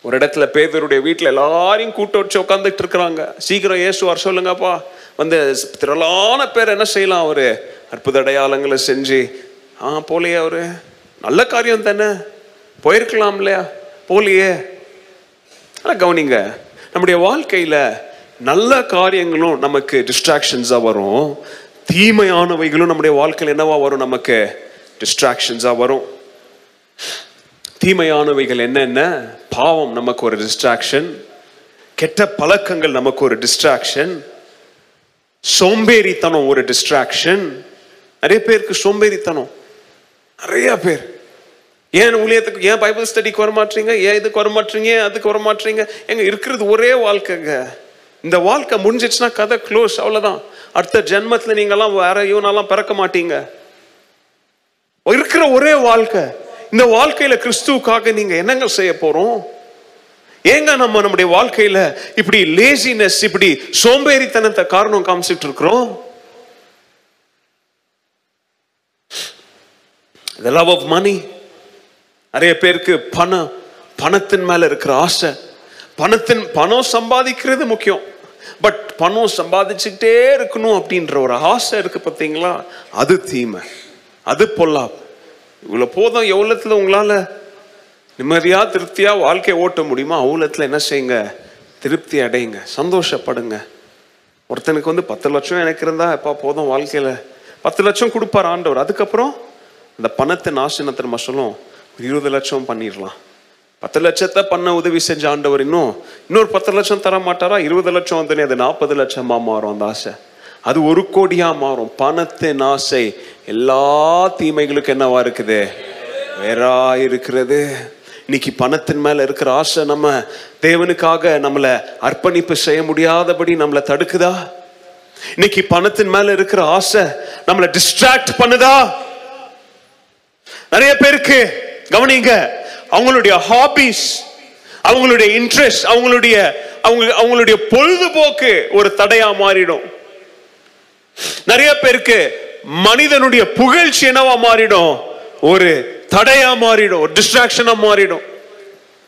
ஒரு இடத்துல பேதருடைய வீட்டில் எல்லாரையும் கூட்ட வச்சு உட்காந்துட்டு இருக்கிறாங்க. சீக்கிரம் இயேசு வர சொல்லுங்கப்பா. வந்து திரளான பேர் என்ன செய்யலாம் அவரு? அற்புத அடையாளங்களை செஞ்சு ஆ போலையே அவரு. நல்ல காரியம் தானே. போயிருக்கலாம் இல்லையா? போலியே. ஆனால் கவனிங்க நம்முடைய வாழ்க்கையில் நல்ல காரியங்களும் நமக்கு டிஸ்ட்ராக்ஷன்ஸாக வரும். தீமையானவைகளும் நம்முடைய வாழ்க்கையில் என்னவா வரும்? நமக்கு டிஸ்ட்ராக்ஷன்ஸாக வரும். தீமையானவைகள் என்னென்ன பாவம் நமக்கு ஒரு டிஸ்ட்ராக்ஷன் கெட்ட பழக்கங்கள் நமக்கு ஒரு டிஸ்ட்ராக்ஷன் சோம்பேறித்தனம் ஒரு டிஸ்ட்ராக்ஷன் நிறைய பேருக்கு சோம்பேறித்தனம். நிறைய பேர். ஏன் ஊழியத்துக்கு ஏன் பைபிள் ஸ்டடிக்கு வரமாட்டீங்க? ஏன் இதுக்கு வரமாட்டீங்க? அதுக்கு வரமாட்டீங்க? எங்க இருக்கிறது ஒரே வாழ்க்கைங்க. இந்த வாழ்க்கை முடிஞ்சிச்சுன்னா கதை க்ளோஸ் அவ்வளோதான் அடுத்த ஜென்மத்தில் நீங்கள்லாம் வேற இவனெல்லாம் பிறக்க மாட்டீங்க. இருக்கிற ஒரே வாழ்க்கை. இந்த வாழ்க்கையில கிறிஸ்துவுக்காக நீங்க என்னங்க செய்ய போறோம்? ஏங்க நம்ம நம்முடைய வாழ்க்கையில இப்படி லேசினஸ் இப்படி சோம்பேறித்தனத்தை காரணம் காமிச்சிட்டு இருக்கிறோம்? The love of நிறைய பேருக்கு பணம் பணத்தின் மேல இருக்கிற ஆசை. பணத்தின் பணம் சம்பாதிக்கிறது முக்கியம். பட் பணம் சம்பாதிச்சுக்கிட்டே இருக்கணும் அப்படின்ற ஒரு ஆசை இருக்கு பார்த்தீங்களா? அது தீமை. அது பொல்லா இவ்வளோ போதும் எவ்வளோத்தில் உங்களால் நிம்மதியாக திருப்தியாக வாழ்க்கையை ஓட்ட முடியுமா? அவ்வளோத்தில் என்ன செய்யுங்க? திருப்தி அடையுங்க. சந்தோஷப்படுங்க. ஒருத்தனுக்கு வந்து பத்து லட்சம் எனக்கு இருந்தால் எப்பா போதும் வாழ்க்கையில்? பத்து லட்சம் கொடுப்பார் ஆண்டவர். அதுக்கப்புறம் அந்த பணத்தை நாசினத்தை நம்ம சொல்லும் ஒரு இருபது லட்சம் பண்ணிடலாம். பத்து லட்சத்தை பண்ண உதவி செஞ்ச ஆண்டவர் இன்னும் இன்னொரு பத்து லட்சம் தர மாட்டாரா? இருபது லட்சம் வந்து அது நாற்பது லட்சமா மாறும் அந்த ஆசை. அது ஒரு கோடியா மாறும். பணத்தின் ஆசை எல்லா தீமைகளுக்கும் என்னவா இருக்குது? வேறா இருக்கிறது. இன்னைக்கு பணத்தின் மேல இருக்கிற ஆசை நம்ம தேவனுக்காக நம்மளை அர்ப்பணிப்பு செய்ய முடியாதபடி நம்மளை தடுக்குதா? இன்னைக்கு பணத்தின் மேல இருக்கிற ஆசை நம்மளை டிஸ்ட்ராக்ட் பண்ணுதா? நிறைய பேருக்கு கவனிங்க அவங்களுடைய ஹாபிஸ் அவங்களுடைய இன்ட்ரெஸ்ட் அவங்களுடைய அவங்க அவங்களுடைய பொழுதுபோக்கு ஒரு தடையா மாறிடும். நிறைய பேருக்கு மனிதனுடைய புகழ்ச்சி என்னவா மாறிடும்? ஒரு தடையா மாறிடும் ஒரு டிஸ்ட்ராக்ஷனா மாறிடும்.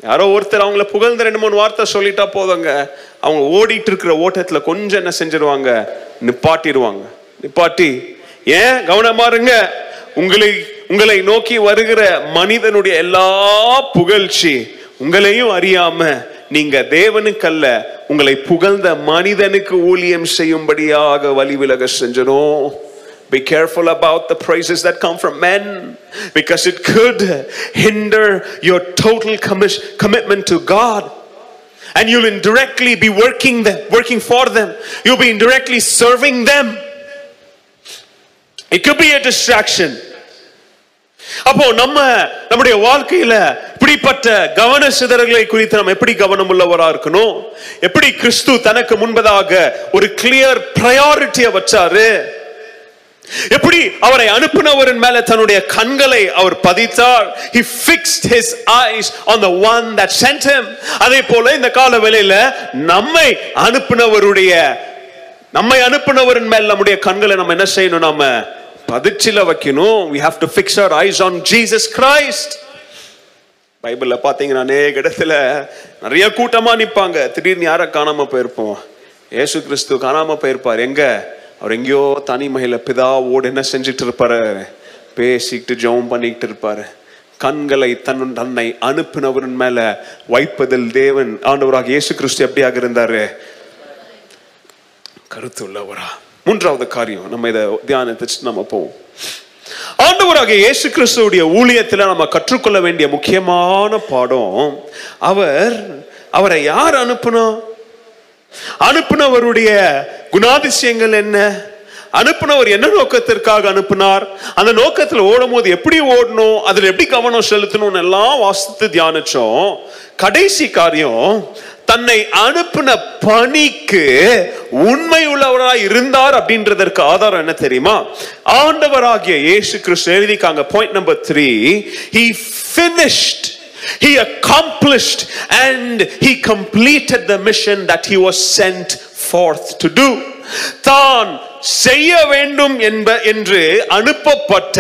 யாரோ ஒருத்தர் அவங்கள புகழ்ந்த ரெண்டு மூணு வார்த்தை சொல்லிட்டா போதுங்க. அவங்க ஓடிட்டு இருக்கிற ஓட்டத்துல கொஞ்சம் என்ன செஞ்சிருவாங்க? நிப்பாட்டிடுவாங்க நிப்பாட்டி ஏன்? கவனமா இருங்க. உங்களை உங்களை நோக்கி வருகிற மனிதனுடைய எல்லா புகழ்ச்சி உங்களையும் அறியாம நீங்க தேவனுக்கல்ல உங்களை புகழ்ந்த மனிதனுக்கு ஊழியம் செய்யும்படியாக வழிவிலக செஞ்சனும் Be careful about the praises that come from men because it could hinder your total commis- commitment to God. And you'll indirectly be working them, working for them. You'll be indirectly serving them. It could be a distraction. அப்போ நம்ம நம்முடைய வாழ்க்கையில இப்படிப்பட்ட கவன சிதறல்களை குறித்து நம்ம எப்படி கவனம் உள்ளவரா இருக்கணும்? எப்படி கிறிஸ்து தனக்கு முன்பதாக ஒரு கிளியர் பிரையாரிட்டியை வச்சாரு? எப்படி அவரை அனுப்பினவரின் மேல தன்னுடைய கண்களை அவர் பதித்தார்? He fixed his eyes on the one that sent him. அதே போல இந்த கால வேளையில நம்மை அனுப்பினவருடைய நம்மை அனுப்பினவரின் மேல் நம்முடைய கண்களை நம்ம என்ன செய்யணும்? நாம பதிச்சில வைக்கணும். We have to fix our eyes on Jesus Christ பைபிளில் பார்த்தீங்கன்னா அநேக இடத்துல நிறைய கூட்டமாக நிற்பாங்க திடீர்னு யாரை காணாமல் போயிருப்போம்? ஏசு கிறிஸ்து காணாமல் போயிருப்பார். எங்க? அவர் எங்கேயோ தனிமையில பிதாவோடு என்ன செஞ்சுட்டு இருப்பாரு? பேசிக்கிட்டு ஜெபம் பண்ணிக்கிட்டு இருப்பாரு. கண்களை தன் தன்னை அனுப்பினவரின் மேல வைப்பதில் தேவன் ஆண்டவராக இயேசு கிறிஸ்து எப்படியாக இருந்தாரு? கருத்து உள்ளவரா மூன்றாவது காரியம். நம்ம இதை தியானத்தை நம்ம போவோம். ஆண்டவராக இயேசு கிறிஸ்துடைய ஊழியத்தில் நம்ம கற்றுக்கொள்ள வேண்டிய முக்கியமான பாடம் அவர் அவரை யார் அனுப்புனா? அனுப்புனவருடைய குணாதிசயங்கள் என்ன? அனுப்புனவர் என்ன நோக்கத்திற்காக அனுப்பினார்? அந்த நோக்கத்தில் ஓடும் போது எப்படி ஓடணும்? அதில் எப்படி கவனம் செலுத்தணும்னு எல்லாம் வாசித்து தியானிச்சோம். கடைசி காரியம் தன்னை அனுப்பின பணிக்கு உண்மை உள்ளவராய் இருந்தார் அப்படின்றதற்கு ஆதாரம் என்ன தெரியுமா? ஆண்டவராகிய இயேசு கிறிஸ்து எழுதிக்காங்க point number three he finished He accomplished and he completed the mission that he was sent forth to do. தான் செய்ய வேண்டும் என்ப என்று அனுப்பப்பட்ட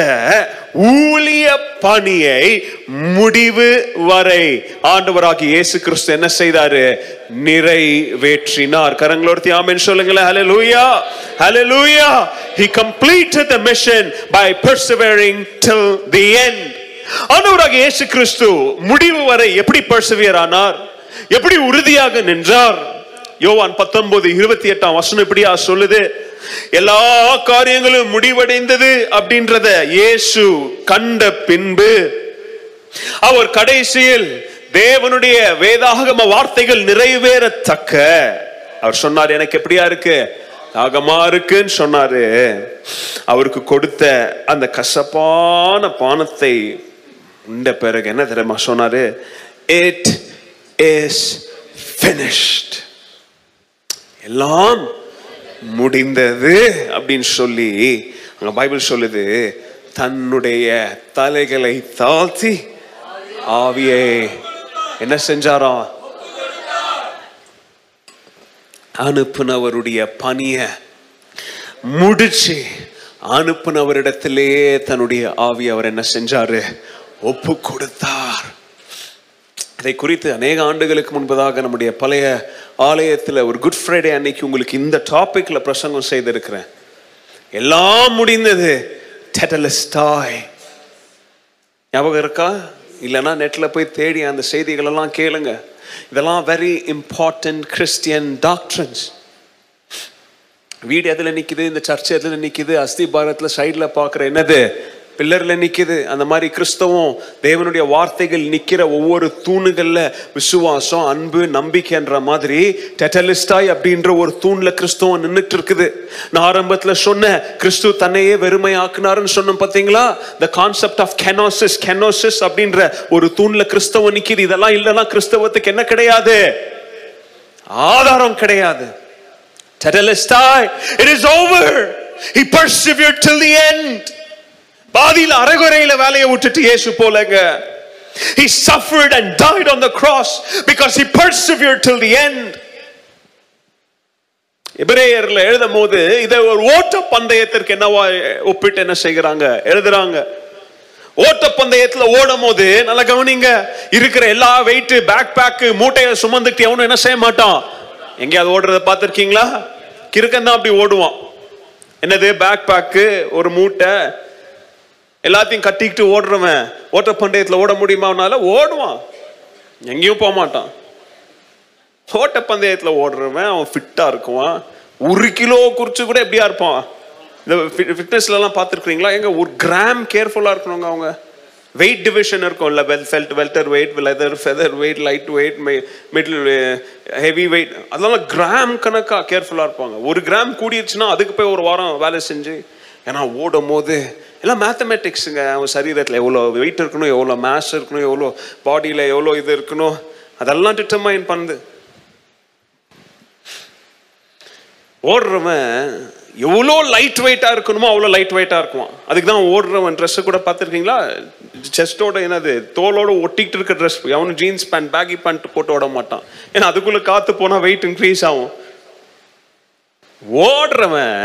ஊழிய பணியை முடிவு வரை. ஆண்டவராகி இயேசு கிறிஸ்து என்ன செய்தாரு? நிறைவேற்றினார். கரங்களோர்த்தி ஆமென். சொல்லுங்களேன். ஹalleluya hallelujah. He completed the mission by persevering till the end. ஆண்டவராக இயேசு கிறிஸ்து முடிவு வரை எப்படி பர்சவியர் ஆனார்? எப்படி உறுதியாக நின்றார்? யோவான் பத்தொன்பது இருபத்தி எட்டாம் வசனம் இப்படியா சொல்லுது? எல்லா காரியங்களும் முடிவடைந்தது அப்படின்றத இயேசு கண்ட பின்பு அவர் கடைசியில் தேவனுடைய வேதாகம வார்த்தைகள் நிறைவேறத்தக்க. அவர் சொன்னார் எனக்கு எப்படியா இருக்கு? தாகமா இருக்குன்னு சொன்னாரு. அவருக்கு கொடுத்த அந்த கசப்பான பானத்தை உண்ட பிறகு என்ன தெரியுமா சொன்னாரு? It is finished. எல்லாம் முடிந்தது அப்படின்னு சொல்லி அங்க பைபிள் சொல்லுது தன்னுடைய தலைகளை தாழ்த்தி ஆவியை என்ன செஞ்சாராம் அனுப்புனவருடைய பணிய முடிச்சு அனுப்புனவரிடத்திலேயே தன்னுடைய ஆவி அவர் என்ன செஞ்சாரு? ஒப்பு கொடுத்தார் இதை குறித்து அநேக ஆண்டுகளுக்கு முன்பதாக நம்முடைய பழைய ஆலயத்தில் ஒரு குட் ஃப்ரைடே அன்னைக்கு உங்களுக்கு இந்த டாப்பிக்கில் பிரசங்கம் செய்திருக்கிறேன். எல்லாம் முடிந்தது. டெட்டலிஸ்டாய் ஞாபகம் இருக்கா? இல்லைன்னா நெட்டில் போய் தேடி அந்த செய்திகளெல்லாம் கேளுங்க. இதெல்லாம் வெரி இம்பார்ட்டன்ட் கிறிஸ்டியன் டாக்டர்ஸ் வீடு எதில் நிற்கிது இந்த சர்ச் எதில் நிற்கிது அஸ்தி பாரத்தில் சைடில் பார்க்குற என்னது? பில்லர்ல நிற்கிது அந்த மாதிரி கிறிஸ்தவம் தேவனுடைய வார்த்தைகள் நிற்கிற ஒவ்வொரு தூணுகளில் விசுவாசம் அன்பு நம்பிக்கைன்ற மாதிரி டெட்டலிஸ்டாய் அப்படின்ற ஒரு தூண்ல கிறிஸ்தவம் நின்றுட்டு இருக்குது நான் ஆரம்பத்தில் சொன்னேன் கிறிஸ்து தன்னையே வெறுமையாக்குனாருன்னு சொன்னோம் பார்த்தீங்களா த கான்செப்ட் ஆஃப் கெனோசிஸ் கெனோசிஸ் அப்படின்ற ஒரு தூண்ல கிறிஸ்தவம் நிற்கிது இதெல்லாம் இல்லைன்னா கிறிஸ்தவத்துக்கு என்ன கிடையாது? ஆதாரம் கிடையாது. Tetelestai, it is over. He persevered till the end. பாதியில் அரைகுறையில வேலையை விட்டுட்டு இயேசு போலங்க. He suffered and died on the cross because he persevered till the end. எபிரேயர்ல எழுதும் போது இதை ஒரு ஓட்ட பந்தயத்திற்கு என்னவா ஒப்பிட்டு என்ன செய்கிறாங்க? எழுதுறாங்க. ஓட்ட பந்தயத்துல ஓடும் போது நல்லா கவனிங்க இருக்கிற எல்லா வெயிட் பேக் பேக் மூட்டையை சுமந்துட்டு எவனும் என்ன செய்ய மாட்டான். எங்கேயாவது ஓடுறத பார்த்துருக்கீங்களா? கிறுக்கன் தான் அப்படி ஓடுவான். என்னது? பேக் பேக்கு ஒரு மூட்டை எல்லாத்தையும் கட்டிக்கிட்டு ஓடுறவன் ஓட்ட பந்தயத்தில் ஓட முடியுமானால ஓடுவான். எங்கேயும் போக மாட்டான். ஓட்ட பந்தயத்தில் ஓடுறவன் அவன் ஃபிட்டாக இருக்குவான். ஒரு கிலோ குறிச்சு கூட எப்படியா இருப்பான்? இந்த ஃபிட்னஸ்லலாம் பார்த்துருக்குறீங்களா? பார்த்துருக்கீங்களா எங்க ஒரு கிராம் கேர்ஃபுல்லாக இருக்கணுங்க அவங்க. வெயிட் டிவிஷன் இருக்கும்ல well felt welter weight leather feather weight light weight middle heavy weight அதெல்லாம் கிராம் கணக்காக கேர்ஃபுல்லாக இருப்பாங்க. ஒரு கிராம் கூடிருச்சுன்னா அதுக்கு போய் ஒரு வாரம் வேலை செஞ்சு ஏன்னா ஓடும் போது எல்லாம் மேத்தமெட்டிக்ஸுங்க அவன் சரீரத்தில் எவ்வளோ வெயிட் இருக்கணும் எவ்வளோ மேஷ் இருக்கணும் எவ்வளோ பாடியில் எவ்வளோ இது இருக்கணும் அதெல்லாம் டிட்டர்மைன் பண்ணுது. ஓடுறவன் எவ்வளோ லைட் வெயிட்டாக இருக்கணுமோ அவ்வளோ லைட் வெயிட்டாக இருக்குவான். அதுக்கு தான் ஓடுறவன் ட்ரெஸ்ஸு கூட பார்த்துருக்கீங்களா? செஸ்டோட என்னது தோலோட ஒட்டிக்கிட்டு இருக்க ட்ரெஸ் அவனு ஜீன்ஸ் பேண்ட் பேக்கி பேண்ட் போட்டு ஓட மாட்டான். ஏன்னா அதுக்குள்ளே காற்று போனால் வெயிட் இன்க்ரீஸ் ஆகும். ஓடுறவன்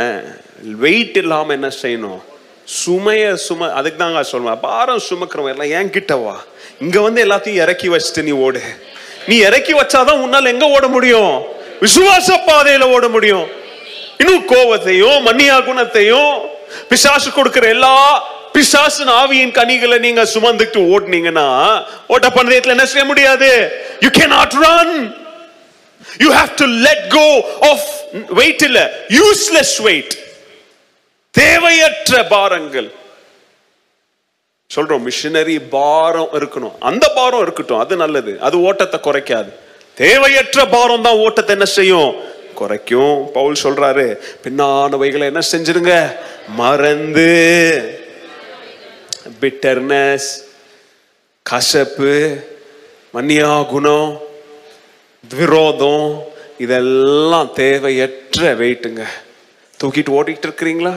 வெயிட் இல்லாமல் என்ன செய்யணும்? சுமைய சும அதுக்கு தாங்க சொல்லுவேன். பாரம் சுமக்கிறவன் எல்லாம் ஏன் கிட்டவா இங்க வந்து எல்லாத்தையும் இறக்கி வச்சுட்டு நீ ஓடு. நீ இறக்கி வச்சாதான் உன்னால எங்க ஓட முடியும்? விசுவாச பாதையில ஓட முடியும். இன்னும் கோவத்தையும் மன்னியா குணத்தையும் பிசாசு கொடுக்கிற எல்லா பிசாசு ஆவியின் கனிகளை நீங்க சுமந்துட்டு ஓடுனீங்கன்னா ஓட்ட பந்தயத்துல என்ன செய்ய முடியாது? You can not run you have to let go of weight இல்ல யூஸ்லெஸ் வெயிட் தேவையற்ற பாரங்கள். சொல்றோம் மிஷினரி பாரம் இருக்கணும். அந்த பாரம் இருக்கட்டும் அது நல்லது. அது ஓட்டத்தை குறைக்காது. தேவையற்ற பாரம் தான் ஓட்டத்தை என்ன செய்யும்? குறைக்கும். பவுல் சொல்றாரு பின்னானவைகளை என்ன செஞ்சிருங்க? மறந்து. பிட்டர்னஸ் கசப்பு மன்னியா குணம் விரோதம் இதெல்லாம் தேவையற்ற வெயிட்டுங்க தூக்கிட்டு ஓடிட்டு இருக்கிறீங்களா?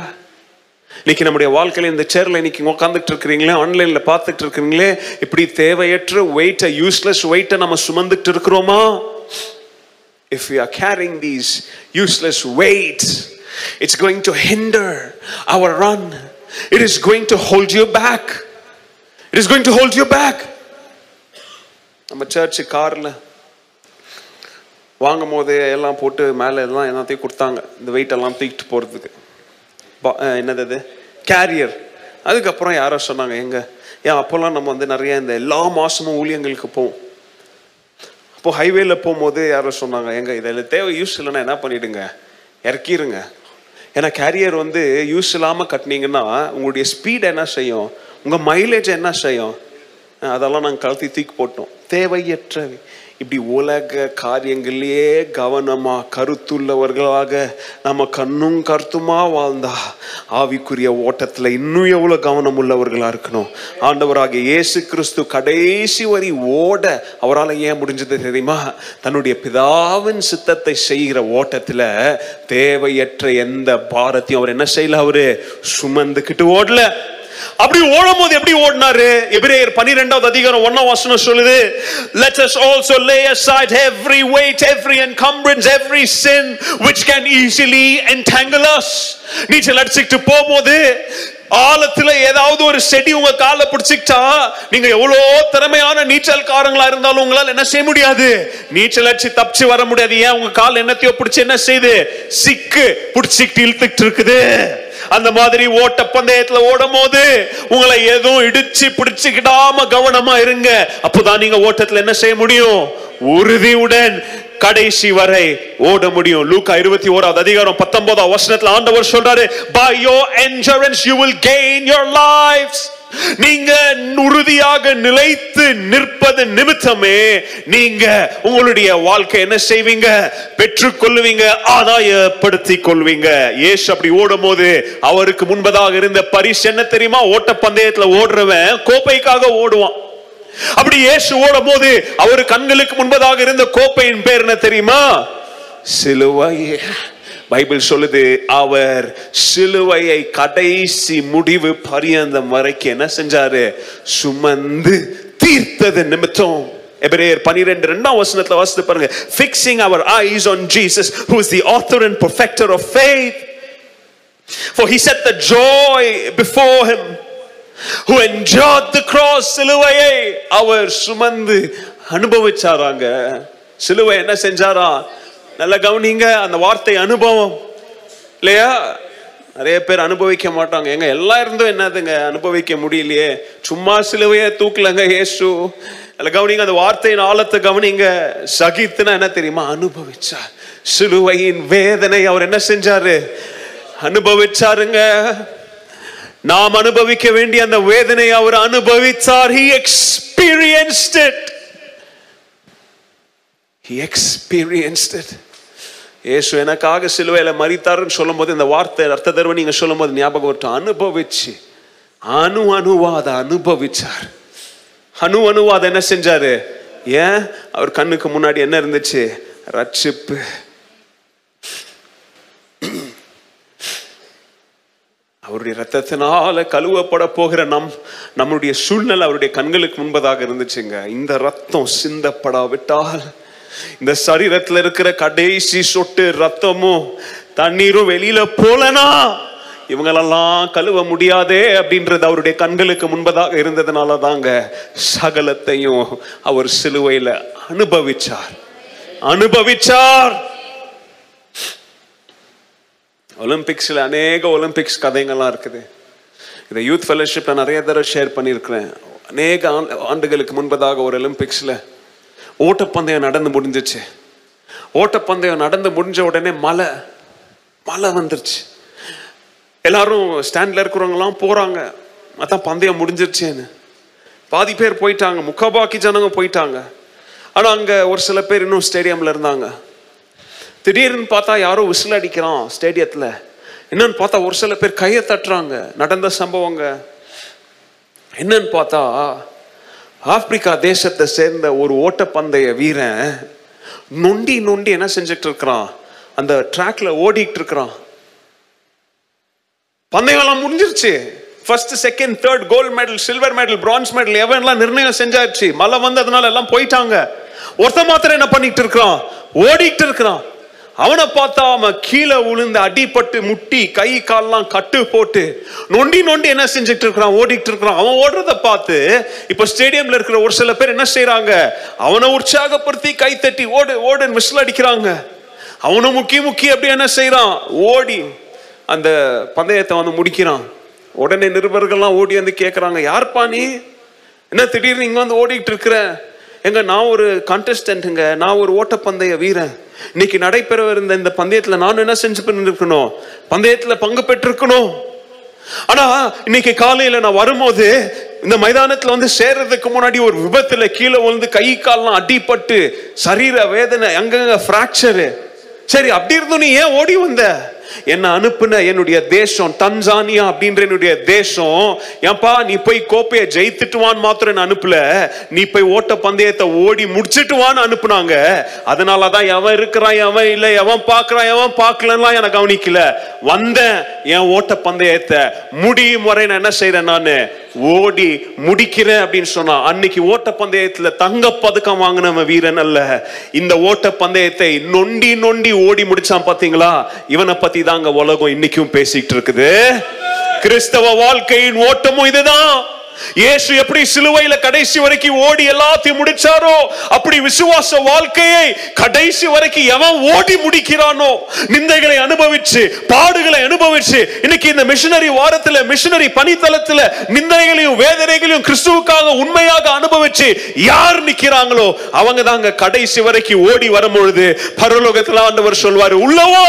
இன்னைக்கு நம்முடைய வாழ்க்கையில இந்த சேர்ல இன்னைக்கு உட்காந்துட்டு இருக்கிறீங்களே ஆன்லைன்ல பார்த்துட்டு இருக்கிறீங்களே இப்படி தேவையற்ற வெயிட்டை யூஸ்லெஸ் வெயிட்டை நம்ம சுமந்துட்டு இருக்கிறோமா? If you are carrying these useless weight it's going to hinder our run it is going to hold you back it is going to hold you back நம்ம சர்ச் கார்ல வாங்கும் போதே எல்லாம் போட்டு மேலே எல்லாம் எல்லாத்தையும் கொடுத்தாங்க. இந்த வெயிட் எல்லாம் தூக்கிட்டு போகிறதுக்கு என்னது அது? கேரியர் அதுக்கப்புறம் யாரோ சொன்னாங்க எங்கே ஏன் அப்போல்லாம் நம்ம வந்து நிறைய இந்த எல்லா மாசமும் ஊழியங்களுக்கு போவோம். அப்போ ஹைவேல போகும்போது யாரோ சொன்னாங்க எங்கே இதில் தேவை? யூஸ் இல்லைன்னா என்ன பண்ணிடுங்க? இறக்கிடுங்க ஏன்னா கேரியர் வந்து யூஸ் இல்லாமல் கட்டினீங்கன்னா உங்களுடைய ஸ்பீட் என்ன செய்யும்? உங்கள் மைலேஜ் என்ன செய்யும்? அதெல்லாம் நாங்கள் கழுத்தி தூக்கி போட்டோம். தேவையற்றவை. இப்படி உலக காரியங்களிலே கவனமா கருத்துள்ளவர்களாக நம்ம கண்ணும் கருத்துமா வாழ்ந்தா ஆவிக்குரிய ஓட்டத்தில் இன்னும் எவ்வளோ கவனம் உள்ளவர்களாக இருக்கணும்? ஆண்டவராக இயேசு கிறிஸ்து கடைசி வரி ஓட அவரால் ஏன் முடிஞ்சது தெரியுமா? தன்னுடைய பிதாவின் சித்தத்தை செய்கிற ஓட்டத்தில் தேவையற்ற எந்த பாரத்தையும் அவர் என்ன செய்யல அவரு? சுமந்துக்கிட்டு ஓடல. அப்படி ஓடும் போது எப்படி ஓடினாரு? எபிரேயர் பன்னிரெண்டாவது அதிகாரம் ஒன்னாம் வசனம் சொல்லுது let us also lay aside every weight every encumbrance every sin which can easily entangle us. நீச்சல் அடிச்சுக்கிட்டு போகும்போது ஆழத்துல ஏதாவது ஒரு செடி உங்க கால பிடிச்சிக்கிட்டா நீங்க எவ்வளோ திறமையான நீச்சல்காரங்களா இருந்தாலும் உங்களால என்ன செய்ய முடியாது. நீச்சல் அடிச்சு தப்பிச்சு வர முடியாது. ஏன் உங்க கால் என்னத்தையோ பிடிச்சி என்ன செய்யுது? சிக்கு பிடிச்சிக்கிட்டு இழுத்துக்கிட்டு இருக்குது. அந்த மாதிரி ஓட்ட பந்தயத்துல ஓடும் போது உங்களை எதுவும் இடிச்சு பிடிச்சுக்கிடாம கவனமா இருங்க. அப்போதான் நீங்க ஓட்டத்துல என்ன செய்ய முடியும்? உறுதியுடன் கடைசி வரை ஓட முடியும். லூக்கா இருபத்தி ஓராவது அதிகாரம் பத்தொன்பதாம் வசனத்துல ஆண்டவர் சொல்றாரு by your endurance you will gain your life நீங்க உறுதியாக நிலைத்து நிற்பது நிமித்தமே நீங்க உங்களுடைய வாழ்க்கை என்ன செய்வீங்க? பெற்றுக்கொள்வீங்க ஆதாயப்படுத்தி கொள்வீங்க. ஏசு அப்படி ஓடும் போது அவருக்கு முன்பதாக இருந்த பரிசு என்ன தெரியுமா? ஓட்ட பந்தயத்துல ஓடுறவன் கோப்பைக்காக ஓடுவான். அப்படி ஏசு ஓடும் போது அவர் கண்களுக்கு முன்பதாக இருந்த கோப்பையின் பேர் என்ன தெரியுமா? சிலுவையே. பைபிள் சொல்லுது அவர் சிலுவையை கடைசி முடிவு பரியந்தம் வரைக்கும் என்ன செஞ்சாரு? சுமந்து தீர்த்தது நிமித்தம். எபிரேயர் 12 ரெண்டாம் வசனத்துல வாசித்து பாருங்க. Fixing our eyes on Jesus who is the author and perfecter of faith for he set the joy before him who endured the cross சிலுவையை அவர் சுமந்து அனுபவிச்சாராங்க. சிலுவை என்ன செஞ்சாரா? நல்லா கவனிங்க அந்த வார்த்தை அனுபவம். இல்லையா? நிறைய பேர் அனுபவிக்க மாட்டாங்க. எங்க எல்லா இருந்தும் என்னதுங்க? அனுபவிக்க முடியலையே. சும்மா சிலுவையை தூக்கலங்க ஏசு. நல்லா கவனிங்க அந்த வார்த்தையின் ஆழத்தை கவனிங்க. சகித்துனா என்ன தெரியுமா? அனுபவிச்சார் சிலுவையின் வேதனை அவர் என்ன செஞ்சாரு? அனுபவிச்சாருங்க. நாம் அனுபவிக்க வேண்டிய அந்த வேதனை அவர் அனுபவித்தார். He experienced it. He இயேசு எனக்காக சிலுவையில மறித்தாருன்னு சொல்லும்போது இந்த வார்த்தை அர்த்த தருவை நீங்க சொல்லும்போது ஞாபகம் வரட்டும். அனுபவிச்சு அணு அணுவா அதை அனுபவிச்சார். அணு அணுவா அதை என்ன செஞ்சாரு? ஏன்? அவர் கண்ணுக்கு முன்னாடி என்ன இருந்துச்சு? ரட்சிப்பு. அவருடைய ரத்தத்தினால கழுவப்பட போகிற நம் நம்முடைய சூழ்நிலை அவருடைய கண்களுக்கு முன்பதாக இருந்துச்சுங்க. இந்த ரத்தம் சிந்தப்படாவிட்டால் இந்த சரீரத்துல இருக்கிற கடைசி சொட்டு ரத்தமும் தண்ணீரும் வெளியில போலனா? இவங்களெல்லாம் கழுவ முடியாதே அப்படின்றது அவருடைய கண்களுக்கு முன்பதாக இருந்ததுனால தாங்க சகலத்தையும் அவர் சிலுவையில அனுபவிச்சார். அனுபவிச்சார். ஒலிம்பிக்ஸில் அநேக ஒலிம்பிக்ஸ் கதைங்கள்லாம் இருக்குது. இதை யூத் ஃபெலோஷிப் நான் நிறைய தடவை ஷேர் பண்ணியிருக்கிறேன். அநேக ஆண்டுகளுக்கு முன்பதாக ஒரு ஒலிம்பிக்ஸில் ஓட்டப்பந்தயம் நடந்து முடிஞ்சிச்சு. ஓட்டப்பந்தயம் நடந்து முடிஞ்ச உடனே மழை மழை வந்துருச்சு. எல்லாரும் ஸ்டாண்டில் இருக்கிறவங்கலாம் போகிறாங்க அதான் பந்தயம் முடிஞ்சிருச்சேன்னு. பாதி பேர் போயிட்டாங்க. முக்காபாக்கி ஜனங்க போயிட்டாங்க. ஆனால் அங்கே ஒரு சில பேர் இன்னும் ஸ்டேடியமில் இருந்தாங்க. திடீர்னு பார்த்தா யாரோ விசில் அடிக்கிறான் ஸ்டேடியத்தில். என்னன்னு பார்த்தா ஒரு சில பேர் கையை தட்டுறாங்க. நடந்த சம்பவங்க. என்னன்னு பார்த்தா ஆப்பிரிக்கா தேசத்தை சேர்ந்த ஒரு ஓட்டப்பந்தய வீரன் நொண்டி நொண்டி என்ன செஞ்சுட்டு இருக்கிறான் அந்த ட்ராக்ல ஓடிட்டு இருக்கிறான் பந்தயம் முடிஞ்சிருச்சு. First second third gold medal silver medal bronze medal எவன்லாம் நிர்ணயம் செஞ்சாச்சு? மழை வந்ததுனால எல்லாம் போயிட்டாங்க. ஒருத்தன் மாத்திரம் என்ன பண்ணிட்டு இருக்கிறான் ஓடிட்டு இருக்கிறான் அவனை பார்த்தா அவன் கீழே விழுந்து அடிப்பட்டு முட்டி கை கால்லாம் கட்டு போட்டு நொண்டி நொண்டி என்ன செஞ்சுட்டு இருக்கிறான் ஓடிட்டு இருக்கிறான். அவன் ஓடுறத பார்த்து இப்ப ஸ்டேடியம்ல இருக்கிற ஒரு சில பேர் என்ன செய்யறாங்க அவனை உற்சாகப்படுத்தி கை தட்டி ஓடு ஓடுன்னு விசில் அடிக்கிறாங்க. அவனை முக்கி முக்கி அப்படி என்ன செய்யறான் ஓடி அந்த பந்தயத்தை வந்து முடிக்கிறான். உடனே நிருபர்கள்லாம் ஓடி வந்து கேட்குறாங்க யார்ப்பா நீ? என்ன திடீர்னு இங்க வந்து ஓடிட்டு இருக்கிற? எங்க நான் ஒரு கான்டெஸ்டன்ட்டுங்க நான் ஒரு ஓட்டப்பந்தய வீரன். இன்னைக்கு நடைபெற இருந்த இந்த பந்தயத்துல நான் என்ன செஞ்சு பண்ணிருக்கணும்? பந்தயத்துல பங்கு பெற்றிருக்கணும். ஆனா இன்னைக்கு காலையில நான் வரும்போது இந்த மைதானத்துல வந்து சேர்றதுக்கு முன்னாடி ஒரு விபத்துல கீழே விழுந்து கை கால்லாம் அடிபட்டு சரீர வேதனை அங்கங்க பிராக்சரு சரி அப்படி இருந்தும் நீ ஏன் ஓடி வந்த? என்னை அனுப்புன என்னுடைய தேசம் தன்சானியா அப்படின்ற என்னுடைய தேசம். ஏன்பா நீ போய் கோப்பையை ஜெயித்துட்டு வான்னு மாத்திரம் என்ன அனுப்பல? நீ போய் ஓட்ட பந்தயத்தை ஓடி முடிச்சிட்டு வான்னு அனுப்புனாங்க. அதனாலதான் எவன் இருக்கிறான் எவன் இல்லை எவன் பார்க்கறான் எவன் பார்க்கலன்னா எனக்கு கவனிக்கல. வந்தேன் என் ஓட்ட பந்தயத்தை முடியும் வரை நான் என்ன செய்யறேன் நான்? ஓடி முடிக்கிறேன் அப்படின்னு சொன்னா அன்னைக்கு ஓட்ட பந்தயத்துல தங்க பதக்கம் வாங்கினவன் வீரன் அல்ல. இந்த ஓட்ட பந்தயத்தை நொண்டி நொண்டி ஓடி முடிச்சான் பாத்தீங்களா? இவனை பத்தி தாங்க உலகம் இன்னைக்கும் பேசிட்டு இருக்குது. கிறிஸ்தவ வாழ்க்கையின் ஓட்டமும் இதுதான். இயேசு எப்படி சிலுவையில கடைசி வரைக்கும் ஓடி எல்லாத்தையும் முடிச்சாரோ அப்படி விசுவாச வாழ்க்கையை கடைசி வரைக்கும் எவன் ஓடி முடிக்கிறானோ நிந்தைகளை அனுபவிச்சு பாடுகளை அனுபவிச்சு இன்னைக்கு இந்த மிஷினரி வாரத்துல மிஷினரி பணித்தளத்துல நிந்தைகளையும் வேதனைகளையும் கிறிஸ்துவுக்காக உண்மையாக அனுபவிச்சு யார் நிக்கிறாங்களோ அவங்க தாங்க கடைசி வரைக்கும் ஓடி வரும்பொழுது பரலோகத்துல ஆண்டவர் சொல்வாரு உள்ளவா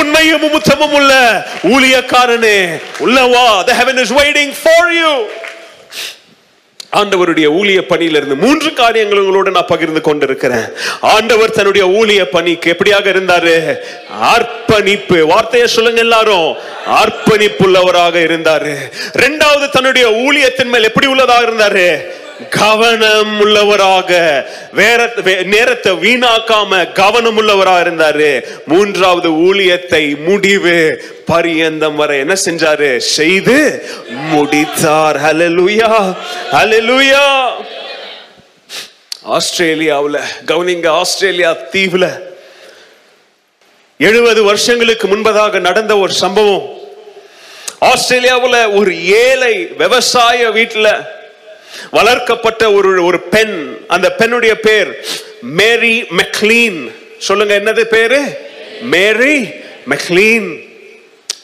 உண்மையும் முத்தமும் உள்ள ஊழியக்காரனே உள்ளவா the heaven is waiting for you. ஆண்டவருடைய ஊழிய பணியிலிருந்து மூன்று காரியங்கள் உங்களோட நான் பகிர்ந்து கொண்டிருக்கிறேன். ஆண்டவர் தன்னுடைய ஊழிய பணிக்கு எப்படியாக இருந்தாரு? அர்ப்பணிப்பு. வார்த்தையை சொல்லுங்க எல்லாரும். அர்ப்பணிப்புள்ளவராக இருந்தாரு. ரெண்டாவது தன்னுடைய ஊழியத்தின் மேல் எப்படி உள்ளதாக இருந்தாரு? கவனம் உள்ளவராக வேற வே- நேரத்தை வீணாக்காம கவனம் உள்ளவராக இருந்தாரு. மூன்றாவது ஊழியத்தை முடிவு பரியந்தம் வரை என்ன செஞ்சாரு? செய்து முடித்தார். ஹalleluya ஹalleluya ஆஸ்திரேலியாவுல கவனிங்க ஆஸ்திரேலியா தீவுல எழுபது வருஷங்களுக்கு முன்பதாக நடந்த ஒரு சம்பவம். ஆஸ்திரேலியாவுல ஒரு ஏழை விவசாய வீட்டுல வளர்க்கப்பட்ட ஒரு ஒரு பெண் அந்த பெண்ணுடைய பேர் மேரி மெக்லீன். சொல்லுங்க என்னது பேரு? Mary McLean.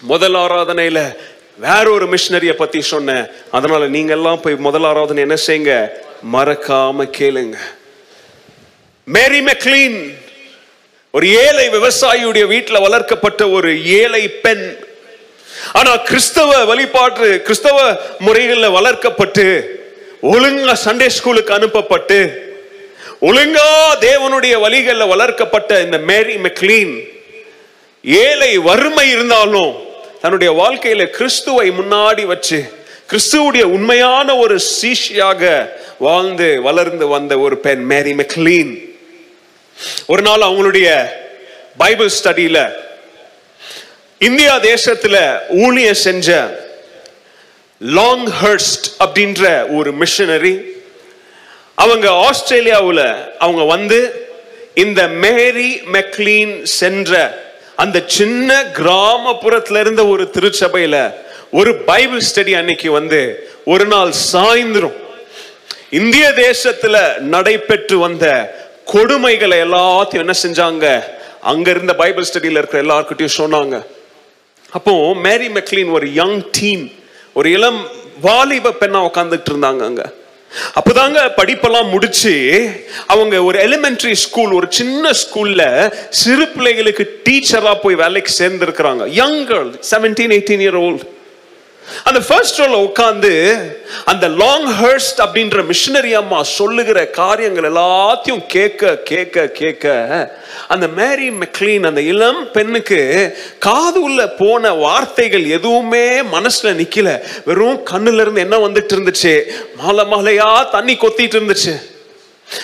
முதல் ஆராதனையில வேற ஒரு மிஷினரிய பத்தி சொன்னேன். அதனால நீங்க எல்லாம் போய் முதல் ஆராதனை என்ன செய்யுங்க? மறக்காம கேளுங்க. மேரி மெக்லீன் ஒரு ஏழை விவசாயியுடைய வீட்டில் வளர்க்கப்பட்ட ஒரு ஏழை பெண். ஆனா கிறிஸ்தவ வழிபாட்டு கிறிஸ்தவ முறைகளில் வளர்க்கப்பட்டு ஒழுங்கா சண்டே ஸ்கூலுக்கு அனுப்பப்பட்டு ஒழுங்கா தேவனுடைய வழிகளில் வளர்க்கப்பட்ட இந்த மேரி மெக்லீன் ஏழை வறுமை இருந்தாலும் தன்னுடைய வாழ்க்கையில கிறிஸ்துவை முன்னாடி வச்சு கிறிஸ்துவுடைய உண்மையான ஒரு சீஷியாக வாழ்ந்து வளர்ந்து வந்த ஒரு பெண் மேரி மெக்லீன் ஒரு நாள் அவங்களுடைய பைபிள் ஸ்டடியில இந்தியா தேசத்துல ஊழிய செஞ்ச லாங் ஹர்ஸ்ட் அப்படின்ற ஒரு மிஷனரி அவங்க ஆஸ்திரேலியாவில் அவங்க வந்து இந்த மேரி மெக்லீன் சென்ற அந்த சின்ன கிராமப்புறத்துல இருந்த ஒரு திருச்சபையில ஒரு பைபிள் ஸ்டடி அன்னைக்கு வந்து ஒரு நாள் சாயந்தரம். இந்திய தேசத்துல நடைபெற்று வந்த கொடுமைகளை எல்லாத்தையும் என்ன செஞ்சாங்க? அங்க இருந்த பைபிள் ஸ்டடியில இருக்கிற எல்லாருக்கிட்டையும் சொன்னாங்க. அப்போ மேரி மெக்லீன் ஒரு யங் டீன் ஒரு இளம் வாலிப பெண்ணா உட்காந்துட்டு இருந்தாங்க அங்க. அப்பதாங்க படிப்பெல்லாம் முடிச்சு அவங்க ஒரு எலிமெண்டரி ஸ்கூல் ஒரு சின்ன ஸ்கூல்ல சிறு பிள்ளைகளுக்கு டீச்சரா போய் வேலைக்கு சேர்ந்திருக்கிறாங்க. Young girl seventeen eighteen year old அந்த ஃபர்ஸ்ட் ரோல உட்காந்து அந்த லாங் ஹர்ஸ்ட் அப்படின்ற மிஷினரி அம்மா சொல்லுகிற காரியங்கள் எல்லாத்தையும் கேட்க கேட்க கேட்க அந்த மேரி மெக்லீன் அந்த இளம் பெண்ணுக்கு காது உள்ள போன வார்த்தைகள் எதுவுமே மனசுல நிக்கல. வெறும் கண்ணுல இருந்து என்ன வந்துட்டு இருந்துச்சு? மாலை மாலையா தண்ணி கொத்திட்டு இருந்துச்சு.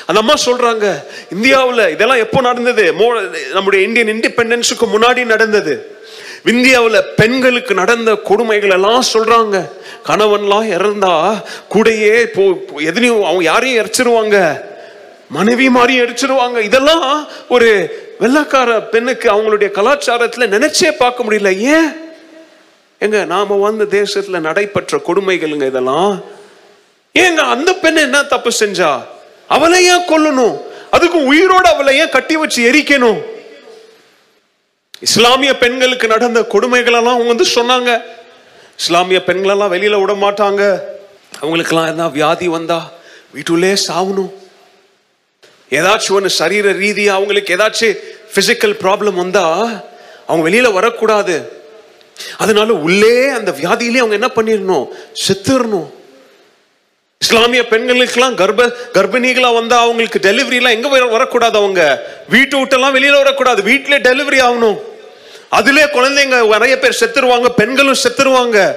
அந்த அம்மா சொல்றாங்க இந்தியாவில் இதெல்லாம் எப்போ நடந்தது? மோ- நம்முடைய இந்தியன் இண்டிபெண்டன்ஸுக்கு முன்னாடி நடந்தது. இந்தியாவில் பெண்களுக்கு நடந்த கொடுமைகள் எல்லாம் சொல்றாங்க. கணவன்லாம் இறந்தா கூடையே போ எதனையும் அவங்க யாரையும் எரிச்சிருவாங்க. மனைவி மாதிரியும் எரிச்சிருவாங்க. இதெல்லாம் ஒரு வெள்ளக்கார பெண்ணுக்கு அவங்களுடைய கலாச்சாரத்தில் நினைச்சே பார்க்க முடியல. ஏன்? எங்க நாம வந்த தேசத்துல நடைபெற்ற கொடுமைகளுங்க இதெல்லாம். ஏங்க அந்த பெண் என்ன தப்பு செஞ்சா? அவளை ஏன் கொல்லணும்? அதுக்கும் உயிரோட அவளை ஏன் கட்டி வச்சு எரிக்கணும்? இஸ்லாமிய பெண்களுக்கு நடந்த கொடுமைகளெல்லாம் அவங்க வந்து சொன்னாங்க. இஸ்லாமிய பெண்களெல்லாம் வெளியில் விட மாட்டாங்க. அவங்களுக்கெல்லாம் எதனா வியாதி வந்தா வீட்டுள்ளே சாகணும். ஏதாச்சும் ஒன்று சரீர ரீதியாக அவங்களுக்கு ஏதாச்சும் ஃபிசிக்கல் ப்ராப்ளம் வந்தால் அவங்க வெளியில் வரக்கூடாது. அதனால உள்ளே அந்த வியாதியிலே அவங்க என்ன பண்ணிடணும் செத்துடணும் இஸ்லாமிய பெண்களுக்கெல்லாம் கர்ப்ப கர்ப்பிணிகளா வந்தா அவங்களுக்கு டெலிவரி எல்லாம் எங்க வரக்கூடாது அவங்க? வீட்டு விட்டெல்லாம் வெளியில வரக்கூடாது. வீட்டிலே டெலிவரி ஆகணும். அதிலே குழந்தைங்க நிறைய பேர் செத்துருவாங்க பெண்களும் செத்துருவாங்க.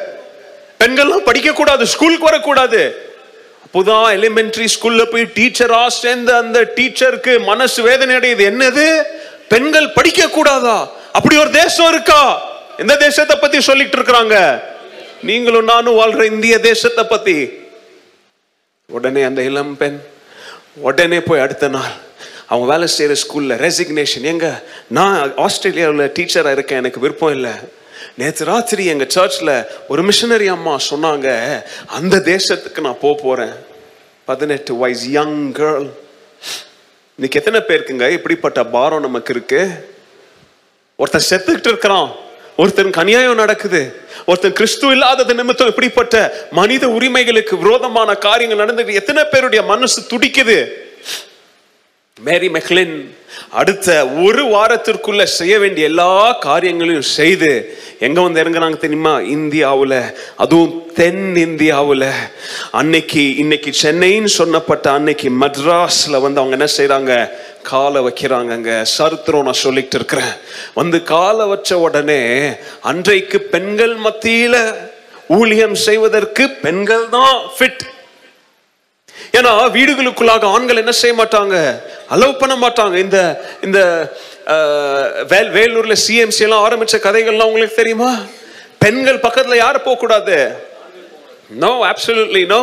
பெண்கள்லாம் படிக்க கூடாது ஸ்கூலுக்கு வரக்கூடாது. அப்போதான் எலிமெண்டரி ஸ்கூல்ல போய் டீச்சரா சேர்ந்த அந்த டீச்சருக்கு மனசு வேதனை அடையுது. என்னது? பெண்கள் படிக்க கூடாதா அப்படி ஒரு தேசம் இருக்கா? எந்த தேசத்தை பத்தி சொல்லிட்டு இருக்கிறாங்க? நீங்களும் நானும் வாழ்ற இந்திய தேசத்தை பத்தி. உடனே அந்த இளம் பெண் உடனே போய் அடுத்த நாள் அவங்க வேலை செய்கிற ஸ்கூலில் ரெசிக்னேஷன் எங்கே? நான் ஆஸ்திரேலியாவில் டீச்சராக இருக்கேன் எனக்கு விருப்பம் இல்லை. நேற்று ராத்திரி எங்கள் சர்ச்சில் ஒரு மிஷனரி அம்மா சொன்னாங்க அந்த தேசத்துக்கு நான் போக போகிறேன் பதினெட்டு வயசு யங் கேர்ள் இன்னைக்கு எத்தனை பேருக்குங்க? இப்படிப்பட்ட பாரம் நமக்கு இருக்கு. ஒருத்தன் செத்துக்கிட்டு இருக்கிறான். ஒருத்தனுக்கு அநியாயம் நடக்குது. ஒருத்தன் கிறிஸ்து இல்லாதது நிமித்தம் இப்படிப்பட்ட மனித உரிமைகளுக்கு விரோதமான காரியங்கள் நடந்து எத்தனை பேருடைய மனசு துடிக்குது. மேரி மெக்லின் அடுத்த ஒரு வாரத்திற்குள்ள செய்ய வேண்டிய எல்லா காரியங்களையும் செய்து எங்க வந்து இறங்குறாங்க தெரியுமா? இந்தியாவில் அதுவும் தென் இந்தியாவில் அன்னைக்கு இன்னைக்கு சென்னைன்னு சொன்னப்பட்ட அன்னைக்கு மெட்ராஸ்ல வந்து அவங்க என்ன செய்றாங்க? காலை வைக்கிறாங்க அங்கே சரித்திரம் நான் சொல்லிட்டு இருக்கிறேன். வந்து காலை வச்ச உடனே அன்றைக்கு பெண்கள் மத்தியில் ஊழியம் செய்வதற்கு பெண்கள் தான் ஃபிட் ஏன்னா வீடுகளுக்குள்ளாக ஆண்கள் என்ன செய்ய மாட்டாங்க? அலோவ் பண்ண மாட்டாங்க. இந்த இந்த வேல் வேலூர்ல சிஎம்சி எல்லாம் ஆரம்பிச்ச கதைகள்லாம் உங்களுக்கு தெரியுமா? பெண்கள் பக்கத்துல யாரும் போக கூடாது நோ அப்சல்யூட்லி நோ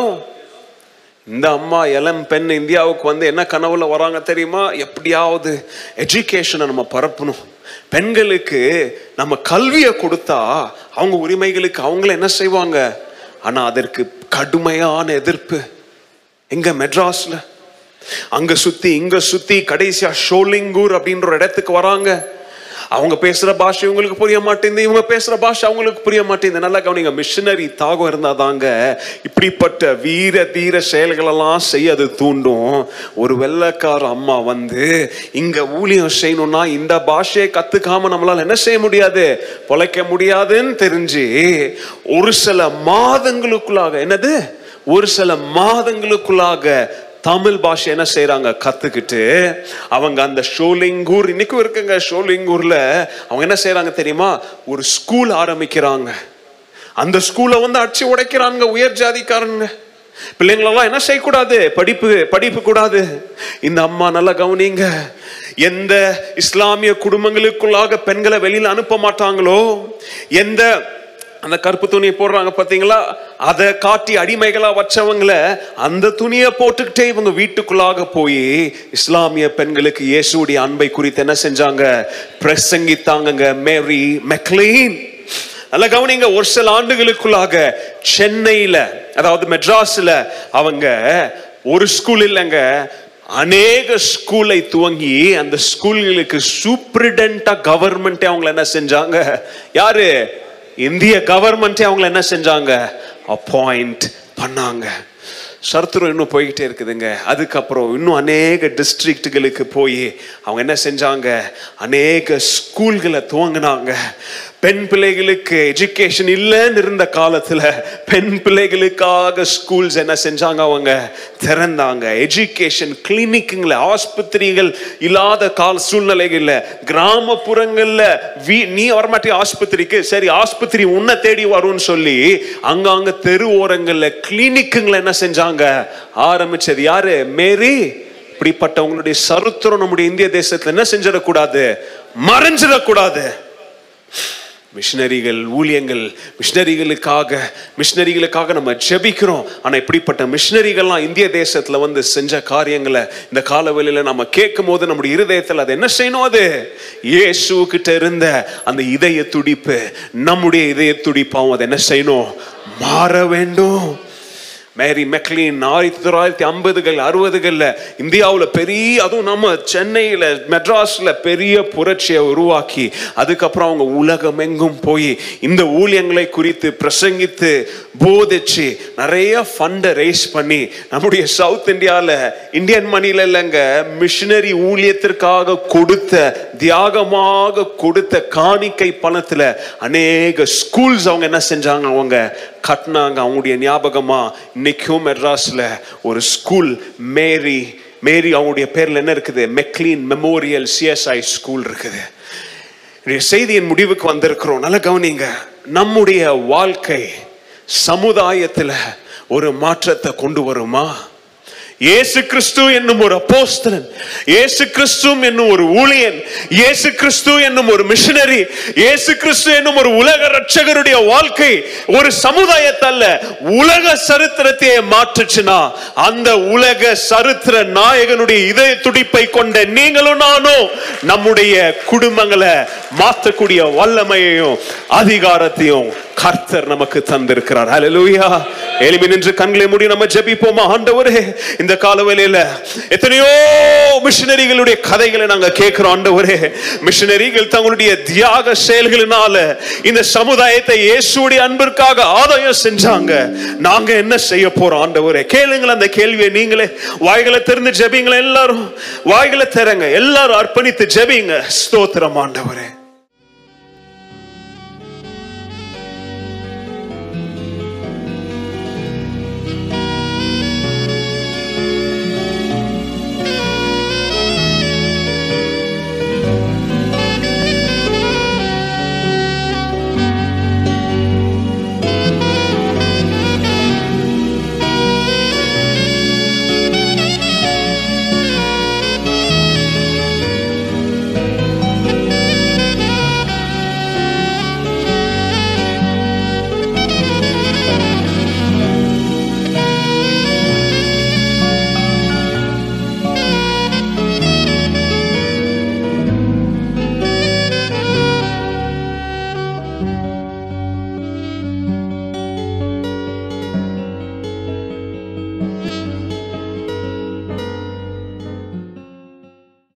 இந்த அம்மா இளம் பெண் இந்தியாவுக்கு வந்து என்ன கனவுல வராங்க தெரியுமா? எப்படியாவது எஜுகேஷனை நம்ம பரப்பணும். பெண்களுக்கு நம்ம கல்வியை கொடுத்தா அவங்க உரிமைகளுக்கு அவங்கள என்ன செய்வாங்க? ஆனா அதற்கு கடுமையான எதிர்ப்பு. எங்க மெட்ராஸ்ல. அங்க சுத்தி இங்க சுத்தி கடைசியா ஷோலிங்கூர் அப்படின்ற ஒரு இடத்துக்கு வராங்க. அவங்க பேசுகிற பாஷை இவங்களுக்கு புரிய மாட்டேங்குது இவங்க பேசுகிற பாஷை அவங்களுக்கு புரிய மாட்டேங்குது. நல்லா கவனிங்க மிஷினரி தாகம் இருந்தால் தாங்க இப்படிப்பட்ட வீர தீர செயல்களெல்லாம் செய்ய அது தூண்டும். ஒரு வெள்ளைக்கார அம்மா வந்து இங்கே ஊழியம் செய்யணும்னா இந்த பாஷையை கற்றுக்காம நம்மளால் என்ன செய்ய முடியாது? பொழைக்க முடியாதுன்னு தெரிஞ்சு ஒரு சில மாதங்களுக்குள்ளாக என்னது? ஒரு சில மாதங்களுக்குள்ளாக தமிழ் பாஷை என்ன செய்கிறாங்க கற்றுக்கிட்டு அவங்க அந்த ஷோலிங்கூர் இன்னைக்கும் இருக்குங்க ஷோலிங்கூரில் அவங்க என்ன செய்கிறாங்க தெரியுமா? ஒரு ஸ்கூல் ஆரம்பிக்கிறாங்க. அந்த ஸ்கூலை வந்து அடிச்சு உடைக்கிறாங்க உயர் ஜாதிக்காரங்க பிள்ளைங்களெல்லாம் என்ன செய்யக்கூடாது? படிப்பு படிப்பு கூடாது. இந்த அம்மா நல்லா கவனிங்க. எந்த இஸ்லாமிய குடும்பங்களுக்குள்ளாக பெண்களை வெளியில் அனுப்ப மாட்டாங்களோ? எந்த அந்த கருப்பு துணியை போடுறாங்க பார்த்தீங்களா? அதை காட்டி அடிமைகளா வச்சவங்கள அந்த துணியை போட்டுக்கிட்டே இவங்க வீட்டுக்குள்ளாக போய் இஸ்லாமிய பெண்களுக்கு இயேசுடைய அன்பை குறித்து என்ன செஞ்சாங்க? பிரசங்கித்தாங்க மேரி மெக்லீன். நல்ல கவனிங்க ஒரு சில ஆண்டுகளுக்குள்ளாக சென்னையில அதாவது மெட்ராஸ்ல அவங்க ஒரு ஸ்கூல் இல்லைங்க அநேக ஸ்கூலை துவங்கி அந்த ஸ்கூல்களுக்கு சூப்பரிடென்டா கவர்மெண்ட்டே அவங்கள என்ன செஞ்சாங்க? யாரு? இந்திய கவர்மெண்ட்டே அவங்கள என்ன செஞ்சாங்க? அப்பாயிண்ட் பண்ணாங்க. சரித்திரம் இன்னும் போய்கிட்டே இருக்குதுங்க. அதுக்கப்புறம் இன்னும் அநேக டிஸ்ட்ரிக்ட்டுகளுக்கு போய் அவங்க என்ன செஞ்சாங்க? அநேக ஸ்கூல்களை துவங்கினாங்க. பெண் பிள்ளைகளுக்கு எஜுகேஷன் இல்லைன்னு இருந்த காலத்தில் பெண் பிள்ளைகளுக்காக ஸ்கூல்ஸ் என்ன செஞ்சாங்க அவங்க? திறந்தாங்க. எஜுகேஷன் கிளினிக்குங்கள ஆஸ்பத்திரிகள் இல்லாத கால சூழ்நிலைகளில் கிராமப்புறங்களில் வீ நீ வரமாட்டே ஆஸ்பத்திரிக்கு? சரி ஆஸ்பத்திரி உன்னை தேடி வரும்னு சொல்லி அங்கங்கே தெரு ஓரங்களில் கிளினிக்குங்களை என்ன செஞ்சாங்க? ஆரம்பிச்சது யாரு? மேரி. இப்படிப்பட்டவங்களுடைய சருத்திரம் நம்முடைய இந்திய தேசத்தில் என்ன செஞ்சிடக்கூடாது? மறைஞ்சிடக்கூடாது. மிஷினரிகள் ஊழியங்கள் மிஷினரிகளுக்காக மிஷினரிகளுக்காக நம்ம ஜெபிக்கிறோம். ஆனால் இப்படிப்பட்ட மிஷினரிகள்லாம் இந்திய தேசத்தில் வந்து செஞ்ச காரியங்களை இந்த காலவெளியில் நம்ம கேட்கும் போது நம்முடைய இருதயத்தில் அது என்ன செய்யணும் அது? இயேசு கிட்ட இருந்த அந்த இதய துடிப்பு நம்முடைய இதய துடிப்பாகவும் அதை என்ன செய்யணும்? மாற வேண்டும். மேரி மெக்லின் ஆயிரத்தி தொள்ளாயிரத்தி ஐம்பதுகள் அறுபதுகளில் இந்தியாவில் பெரிய அதுவும் நம்ம சென்னையில் மெட்ராஸில் பெரிய புரட்சியை உருவாக்கி அதுக்கப்புறம் அவங்க உலகமெங்கும் போய் இந்த ஊழியங்களை குறித்து பிரசங்கித்து போதிச்சு நிறைய ஃபண்டை ரைஸ் பண்ணி நம்முடைய சவுத் இந்தியாவில் இந்தியன் மணியில் இல்லைங்க மிஷினரி ஊழியத்திற்காக கொடுத்த தியாகமாக கொடுத்த காணிக்கை பணத்தில் அநேக ஸ்கூல்ஸ் அவங்க என்ன செஞ்சாங்க? அவங்க கட்டினாங்க. அவங்களுடைய ஞாபகமாக இன்னைக்கும் மெட்ராஸில் ஒரு ஸ்கூல் மேரி மேரி அவங்களுடைய பேரில் என்ன இருக்குது? மெக்லீன் மெமோரியல் சிஎஸ்ஐ ஸ்கூல் இருக்குது. செய்தியின் முடிவுக்கு வந்திருக்கிறோம். நல்ல கவனிங்க. நம்முடைய வாழ்க்கை சமுதாயத்தில் ஒரு மாற்றத்தை கொண்டு வருமா? இயேசு கிறிஸ்து என்னும் ஒரு அப்போஸ்தலன் இயேசு கிறிஸ்து என்னும் ஒரு ஊழியன் இயேசு கிறிஸ்து என்னும் ஒரு மிஷனரி இயேசு கிறிஸ்து என்னும் ஒரு உலக ரட்சகருடைய வாழ்க்கை ஒரு சமுதாயத்தல்ல உலக சரித்திரத்தையே மாற்றுச்சுன்னா அந்த உலக சரித்திர நாயகனுடைய இதய துடிப்பை கொண்ட நீங்களும் நானும் நம்முடைய குடும்பங்களை மாற்றக்கூடிய வல்லமையையும் அதிகாரத்தையும் கர்த்தர் நமக்கு தந்திருக்கிறார். ஹalleluya எளிமை நின்று கண்களை மூடி நம்ம ஜெபிப்போமா? ஆண்டவரே இந்த காலவெளியில எத்தனையோ மிஷினரிகளுடைய கதைகளை நாங்க கேட்கிறோம் ஆண்டவரே. மிஷினரிகள் தங்களுடைய தியாக செயல்களினால இந்த சமுதாயத்தை இயேசுடைய அன்பிற்காக ஆதாயம் செஞ்சாங்க. நாங்க என்ன செய்ய போறோம் ஆண்டவரே? கேளுங்கள் அந்த கேள்வியை நீங்களே. வாய்களை திறந்து ஜெபிங்களேன் எல்லாரும். வாய்களை திறங்க எல்லாரும் அர்ப்பணித்து ஜெபிங்க ஸ்தோத்திரம் ஆண்டவரே.